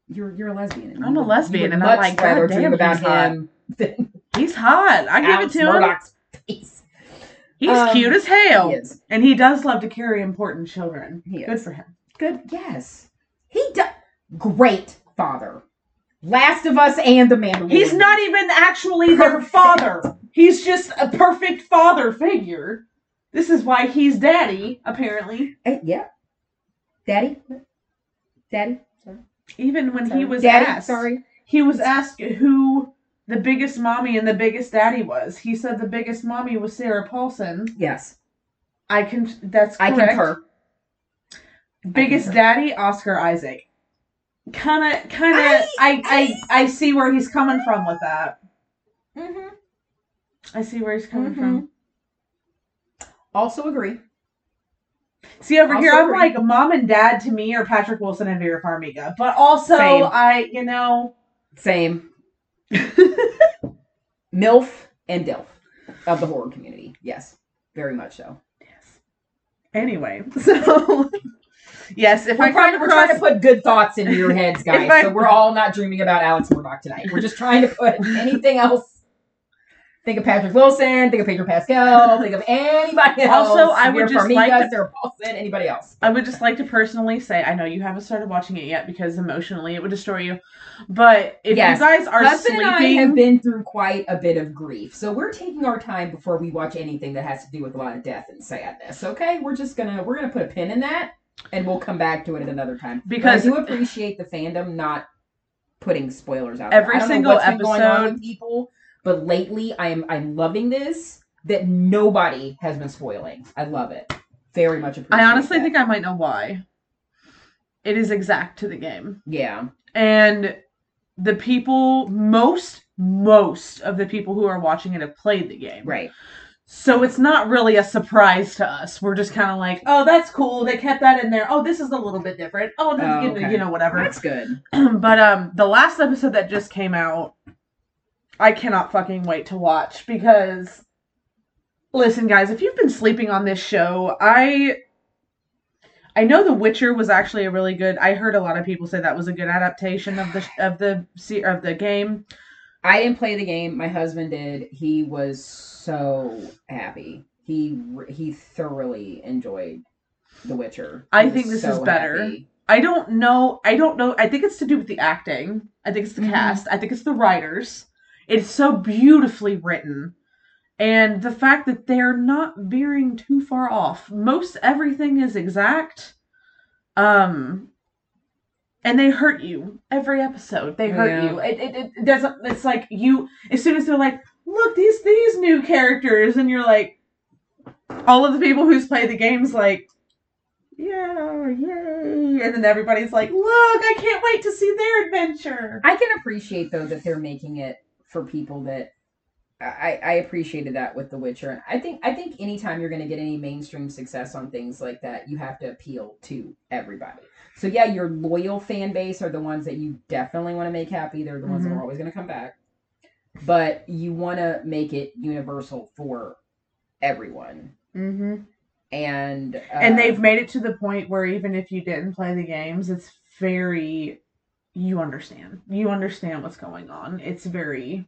You're you're a lesbian. I'm a would- lesbian, and I'm like, God dream damn, about he's hot. him than He's hot. I give Alex it to him. Face. He's Um, cute as hell, He and he does love to carry important children. He Good is. for him. Good. Yes. He does. Great father. Last of Us and The Mandalorian. He's not even actually their father. He's just a perfect father figure. This is why he's daddy, apparently. Eh, yeah. Daddy. Daddy. Sorry. Even when Sorry. he was Daddy. asked, Sorry. he was asked who the biggest mommy and the biggest daddy was. He said the biggest mommy was Sarah Paulson. Yes. I can. That's I correct. concur. Biggest concur. daddy, Oscar Isaac. Kind of, kind of. I- I, I, I, see where he's coming from with that. Mm-hmm. I see where he's coming Mhm. from. Also agree. See over here, Also I'm agree. like mom and dad to me are Patrick Wilson and Vera Farmiga, but also Same. I, you know, Same. MILF and DILF of the horror community. Yes. Very much so. Yes. anyway. So yes, if We're, I trying, we're trying to put good thoughts into your heads, guys. I- so we're all not dreaming about Alex Murdaugh tonight. We're just trying to put anything else. Think of Patrick Wilson. Think of Pedro Pascal. Think of anybody else. Also, I would just Farmiga, like to- Paulson. Anybody else? I would just like to personally say, I know you haven't started watching it yet because emotionally it would destroy you, but if Yes. you guys are Husband sleeping, and I have been through quite a bit of grief, so we're taking our time before we watch anything that has to do with a lot of death and sadness. Okay, we're just gonna we're gonna put a pin in that, and we'll come back to it at another time. But Because- I do appreciate the fandom not putting spoilers out. Every. Single know what's been going on episode- people, but lately I am I'm loving this that nobody has been spoiling. I love it. Very much appreciate. I honestly that. think I might know why. It is exact to the game. yeah. And the people, most, most of the people who are watching it have played the game. Right. So it's not really a surprise to us. We're just kind of like, oh, that's cool. They kept that in there. Oh, this is a little bit different. Oh, this, Oh, you, okay. you know, whatever. That's good. but um, the last episode that just came out, I cannot fucking wait to watch because, listen, guys, if you've been sleeping on this show, I. I know The Witcher was actually a really good. I heard a lot of people say that was a good adaptation of the of the of the game. I didn't play the game. My husband did. He was so happy. He he thoroughly enjoyed The Witcher. I think this is better. happy. I don't know. I don't know. I think it's to do with the acting. I think it's the Mhm. cast. I think it's the writers. It's so beautifully written. And the fact that they're not veering too far off. Most everything is exact. Um and they hurt you every episode. They hurt Yeah. you. It, it, it doesn't it's like you as soon as they're like, look, these these new characters and you're like all of the people who's played the games like yeah, yay. And then everybody's like, look, I can't wait to see their adventure. I can appreciate though that they're making it for people that I, I appreciated that with The Witcher, and I think I think anytime you're going to get any mainstream success on things like that, you have to appeal to everybody. So yeah, your loyal fan base are the ones that you definitely want to make happy. They're the ones that are always going to come back, but you want to make it universal for everyone. Mm-hmm. And uh, and they've made it to the point where even if you didn't play the games, it's very you understand. You understand what's going on. It's very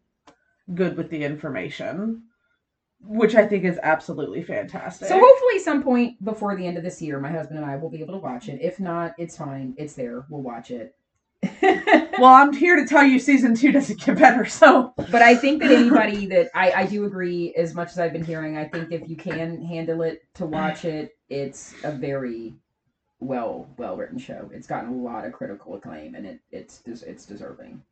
good with the information, which I think is absolutely fantastic. So hopefully, some point before the end of this year, my husband and I will be able to watch it. If not, it's fine. It's there. We'll watch it. well, I'm here to tell you season two doesn't get better, so but I think that anybody that I, I do agree, as much as I've been hearing, I think if you can handle it to watch it, it's a very well well written show. It's gotten a lot of critical acclaim, and it it's it's deserving.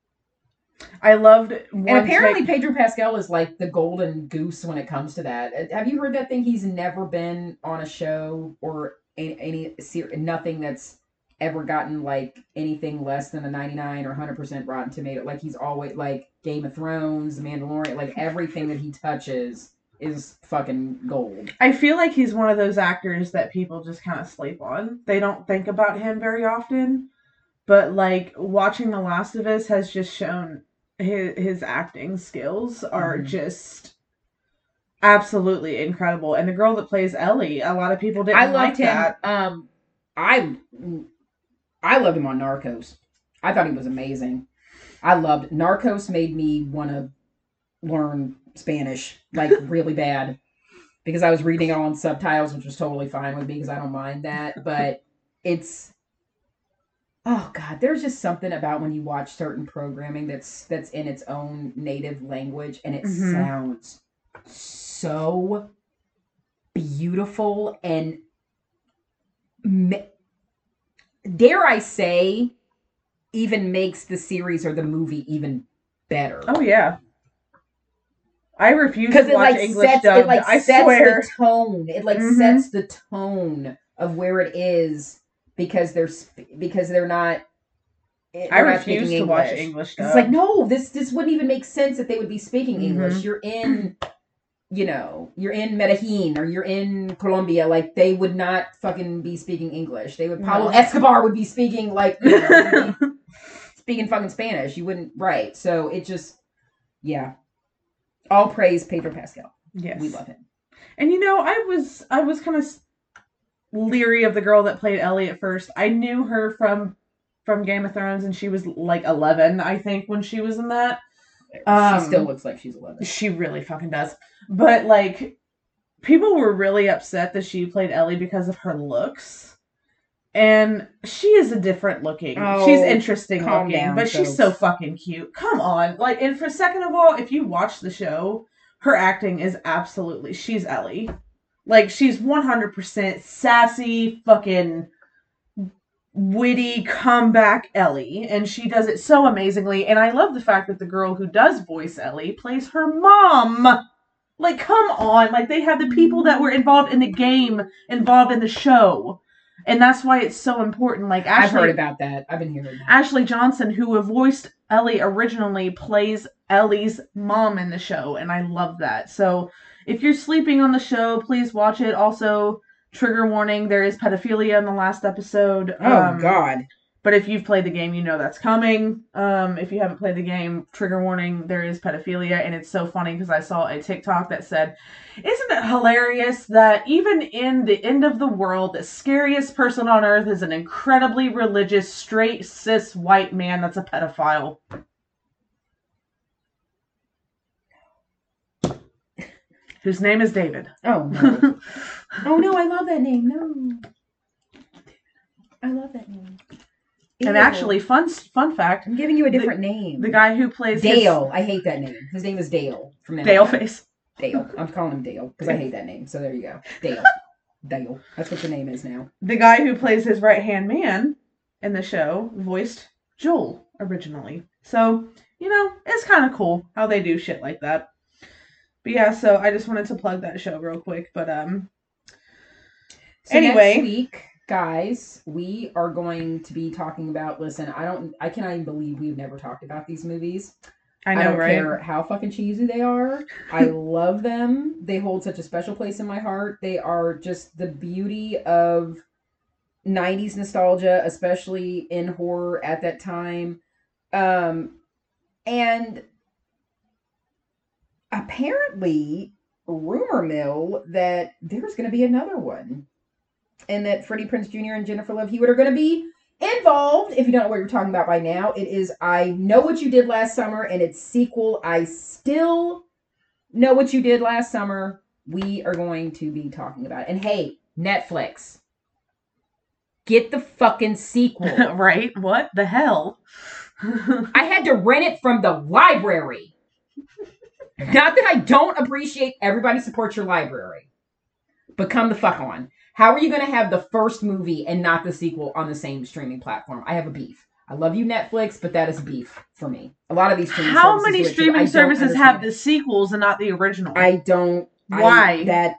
I loved. And apparently, Pedro Pascal is like the golden goose when it comes to that. Uh, have you heard that thing? He's never been on a show or any, any nothing that's ever gotten like anything less than a 99 or 100% rotten tomato like he's always like game of thrones the mandalorian like everything that he touches is fucking gold i feel like he's one of those actors that people just kind of sleep on they don't think about him very often but like watching the last of us has just shown his, his acting skills are mm-hmm. just absolutely incredible and the girl that plays ellie a lot of people didn't i loved like him that. um i I loved him on Narcos. I thought he was amazing. I loved Narcos. Made me want to learn Spanish like really bad because I was reading it on subtitles, which was totally fine with me because I don't mind that. But it's oh god, there's just something about when you watch certain programming that's that's in its own native language and it mm-hmm. sounds so beautiful and dare I say, even makes the series or the movie even better. Oh yeah. I refuse to watch like English sets, dubbed. It like I sets swear. the tone. It like mm-hmm. sets the tone of where it is because they're because they're not. They're I refuse to English. watch English. Stuff. It's like no, this this wouldn't even make sense if they would be speaking English. Mm-hmm. You're in you know, you're in Medellin or you're in Colombia, like they would not fucking be speaking English. They would Pablo no. Escobar would be speaking like you know, speaking fucking Spanish. You wouldn't right. So it just yeah. All praise Pedro Pascal. Yes. We love him. And you know, I was I was kind of leery of the girl that played Ellie at first. I knew her from from Game of Thrones and she was like 11, I think, when she was in that. Um, she still looks like she's 11. She really fucking does. But like, people were really upset that she played Ellie because of her looks. And she is a different looking. Oh, she's interesting looking, down, but folks. she's so fucking cute. Come on. Like, and for second of all, if you watch the show, her acting is absolutely, she's Ellie. Like, she's 100% sassy, fucking witty comeback Ellie, and she does it so amazingly. And I love the fact that the girl who does voice Ellie plays her mom. Like, come on. Like, they have the people that were involved in the game involved in the show. And that's why it's so important. Like, Ashley, I've heard about that. I've been hearing that. Ashley Johnson, who voiced Ellie originally, plays Ellie's mom in the show. And I love that. So, if you're sleeping on the show, please watch it. Also, trigger warning there is pedophilia in the last episode. Oh, um, God. But if you've played the game, you know that's coming. Um, if you haven't played the game, trigger warning, there is pedophilia. And it's so funny because I saw a TikTok that said, Isn't it hilarious that even in the end of the world, the scariest person on earth is an incredibly religious, straight, cis white man that's a pedophile? Whose name is David. Oh, no. oh, no, I love that name. No. I love that name. Ew. And actually, fun fun fact. I'm giving you a different the, name. The guy who plays Dale. His, I hate that name. His name is Dale from Dale Face. Dale. I'm calling him Dale because I hate that name. So there you go. Dale. Dale. That's what the name is now. The guy who plays his right hand man in the show voiced Joel originally. So, you know, it's kind of cool how they do shit like that. But yeah, so I just wanted to plug that show real quick. But um so anyway. week guys, we are going to be talking about. Listen, I don't, I cannot even believe we've never talked about these movies. I know, I don't right? care how fucking cheesy they are. I love them. They hold such a special place in my heart. They are just the beauty of 90s nostalgia, especially in horror at that time. Um, and apparently, rumor mill that there's going to be another one and that Freddie Prinze Jr. and Jennifer Love Hewitt are going to be involved. If you don't know what you're talking about by now, it is I Know What You Did Last Summer and its sequel, I Still Know What You Did Last Summer. We are going to be talking about it. And hey, Netflix. get the fucking sequel. right? What the hell? I had to rent it from the library. Not that I don't appreciate everybody support your library, but come the fuck on. How are you going to have the first movie and not the sequel on the same streaming platform? I have a beef. I love you, Netflix, but that is beef for me. A lot of these streaming How services many do it too. I streaming services have the sequels and not the original? I don't. I- Why? that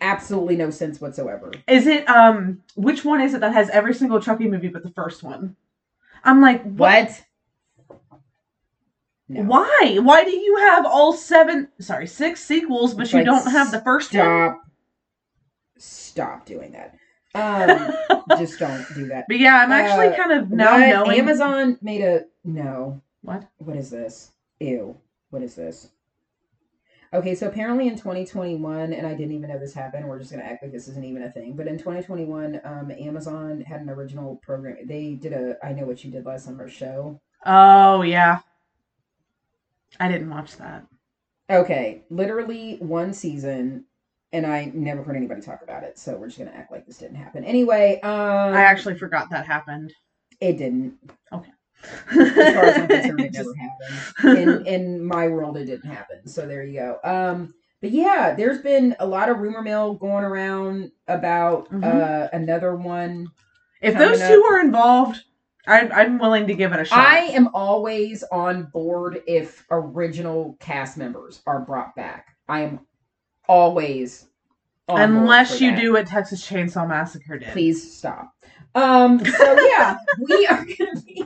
absolutely no sense whatsoever. Is it um which one is it that has every single Chucky movie but the first one? I'm like, what? What? No. Why? Why do you have all seven sorry, six sequels but you Like, don't have the first one? Stop. Doing that. Um, just don't do that. But yeah, I'm actually Uh, kind of now knowing Amazon made a no. What? What is this? Ew. What is this? Okay, so apparently in 2021, and I didn't even know this happened. We're just gonna act like this isn't even a thing. But in 2021, um, Amazon had an original program. They did a I know what you did last summer show. Oh yeah. I didn't watch that. Okay, literally one season, and I never heard anybody talk about it. So we're just gonna act like this didn't happen. Anyway, um, I actually forgot that happened. it didn't. Okay. As far as I'm concerned, it never happened. in in my world it didn't happen so there you go um but yeah there's been a lot of rumor mill going around about Mhm. uh another one if those two are involved, I, I'm willing to give it a shot. i am always on board if original cast members are brought back i am always unless you that. do what Texas Chainsaw Massacre did. please stop um so yeah we are gonna be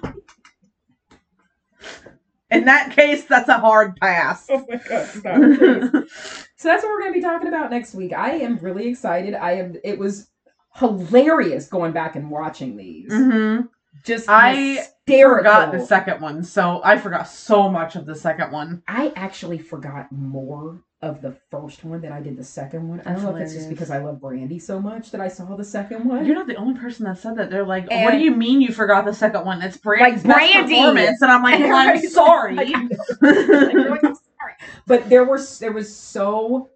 In that case, that's a hard pass. oh my god stop. So that's what we're going to be talking about next week. I am really excited. I am. It was hilarious going back and watching these. hmm Just I hysterical. Forgot the second one, so I forgot so much of the second one. I actually forgot more of the first one than I did the second one. I don't know if it's just because I love Brandy so much that I saw the second one. You're not the only person that said that. They're like, "What do you mean you forgot the second one? It's Brandy's Like best Brandy! performance." And I'm like, And well, "I'm sorry." like, I know. Like, you're like, I'm sorry. But there was there was so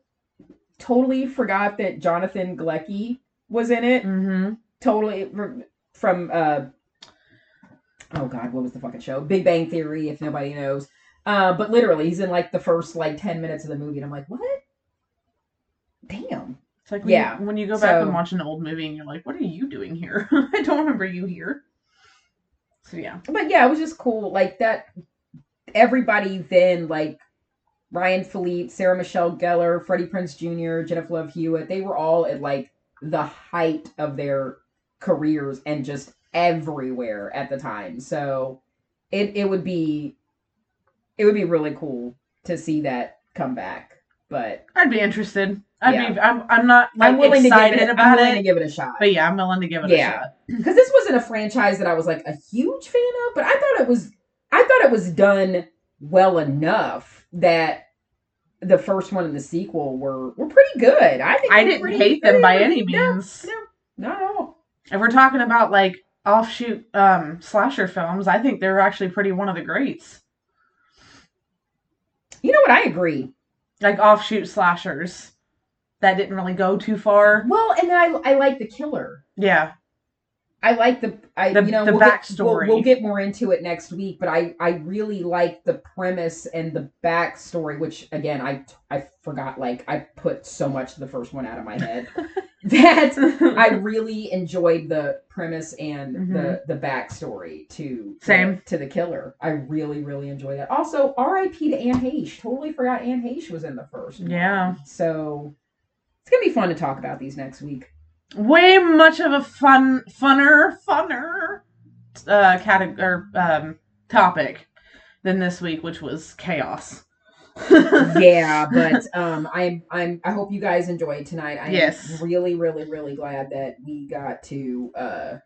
totally forgot that Jonathan Galecki was in it. Mm-hmm. totally from, from uh oh god what was the fucking show big bang theory if nobody knows uh but literally he's in like the first like 10 minutes of the movie and i'm like what damn It's like when, Yeah, you, when you go back so- and watch an old movie and you're like, "What are you doing here? I don't remember you here." So yeah, but yeah it was just cool like that everybody then like ryan phillippe sarah michelle gellar freddie prinze jr jennifer love hewitt they were all at like the height of their careers and just everywhere at the time so it, it would be it would be really cool to see that come back but I'd be interested. I'd Yeah. be. I'm. I'm not like i'm willing excited to give it about i'm willing it, to give it a shot but yeah, I'm willing to give it Yeah. a shot. because this wasn't a franchise that I was like a huge fan of, but I thought it was I thought it was done well enough that the first one and the sequel were were pretty good. I think I didn't pretty- hate them by any no, means. No, not at all. If we're talking about like offshoot um slasher films, I think they're actually pretty one of the greats. You know what? I agree. Like offshoot slashers that didn't really go too far. Well, and I I like the killer. Yeah. I like the I The- you know the we'll get, backstory. we'll, we'll get more into it next week, but I I really like the premise and the backstory, which again I I forgot like I put so much of the first one out of my head that I really enjoyed the premise and the the backstory to Mm-hmm. Same. to the killer. I really really enjoyed that. Also, R.I.P. to Anne Heche. Totally forgot Anne Heche was in the first. one. Yeah. So it's gonna be fun to talk about these next week. Way much of a fun funner funner uh category um topic than this week, which was chaos. yeah, but um, I'm I'm I hope you guys enjoyed tonight. I'm Yes. really really really glad that we got to uh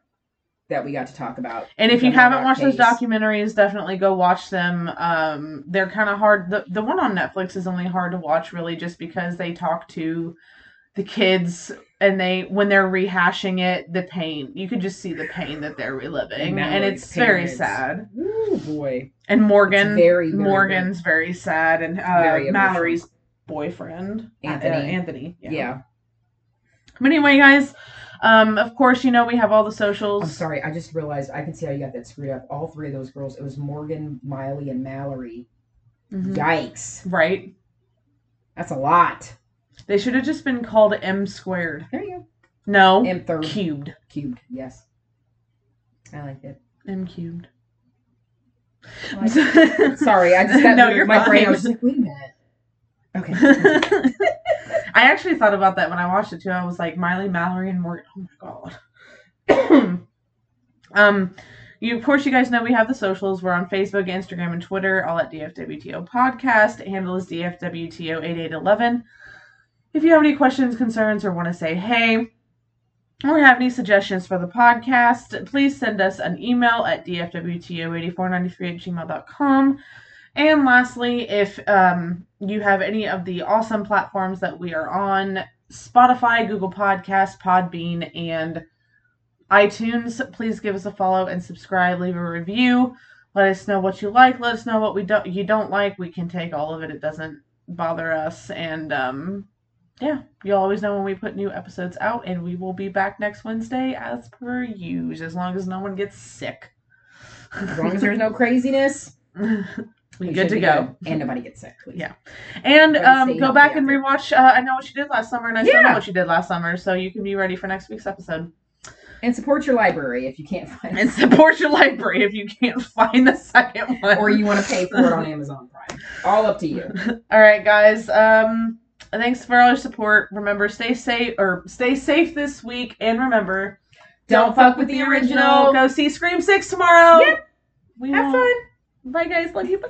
that we got to talk about. And if you haven't watched those documentaries, definitely go watch them. Um, they're kind of hard. The the one on Netflix is only hard to watch, really, just because they talk to the kids and they when they're rehashing it, the pain you could just see the pain that they're reliving, and Mallory's it's very sad. Ooh boy, And Morgan, very, very Morgan's very sad, and uh, Very. Mallory's boyfriend, uh, Anthony. Anthony, yeah. But anyway, guys, um, of course, you know we have all the I'm socials. sorry, I just realized I can see how you got that screwed up. All three of those girls, it was Morgan, Miley, and Mallory. Mhm. Yikes. Right? That's a lot. They should have just been called M squared. There you go. No. M third. cubed. Cubed, yes. I like it. M cubed. I like it. Sorry, I just got no, you're my fine. brain. I was like, wait a minute. Okay. I actually thought about that when I watched it too. I was like Miley, Mallory, and Morgan. Oh my god. um, you of course you guys know we have the socials. We're on Facebook, Instagram, and Twitter. All at DFWTO Podcast. Handle is DFWTO eight eight eleven. If you have any questions, concerns, or want to say hey, or have any suggestions for the podcast, please send us an email at dfwto8493 at gmail.com. And lastly, if um, you have any of the awesome platforms that we are on Spotify, Google Podcasts, Podbean, and iTunes, please give us a follow and subscribe, leave a review. Let us know what you like. Let us know what we don't you don't like. We can take all of it. It doesn't bother us. And um, yeah, you'll always know when we put new episodes out. And we will be back next Wednesday as per usual, as long as no one gets sick. As long as there's no craziness, we good to go. good. And nobody gets sick, please. Yeah. And um, go back and rewatch. Uh, I know what you did last summer, and I still know what you did last summer, so you can be ready for next week's episode. And support your library if you can't find And support your library if you can't find the second one. Or you want to pay for it on Amazon Prime. All up to you. All right, guys. Um, thanks for all your support. Remember, stay safe or stay safe this week, and remember, Don't fuck with the original. Go see Scream Six tomorrow. Yep. We Have will- fun. Bye, guys. Love you. Bye.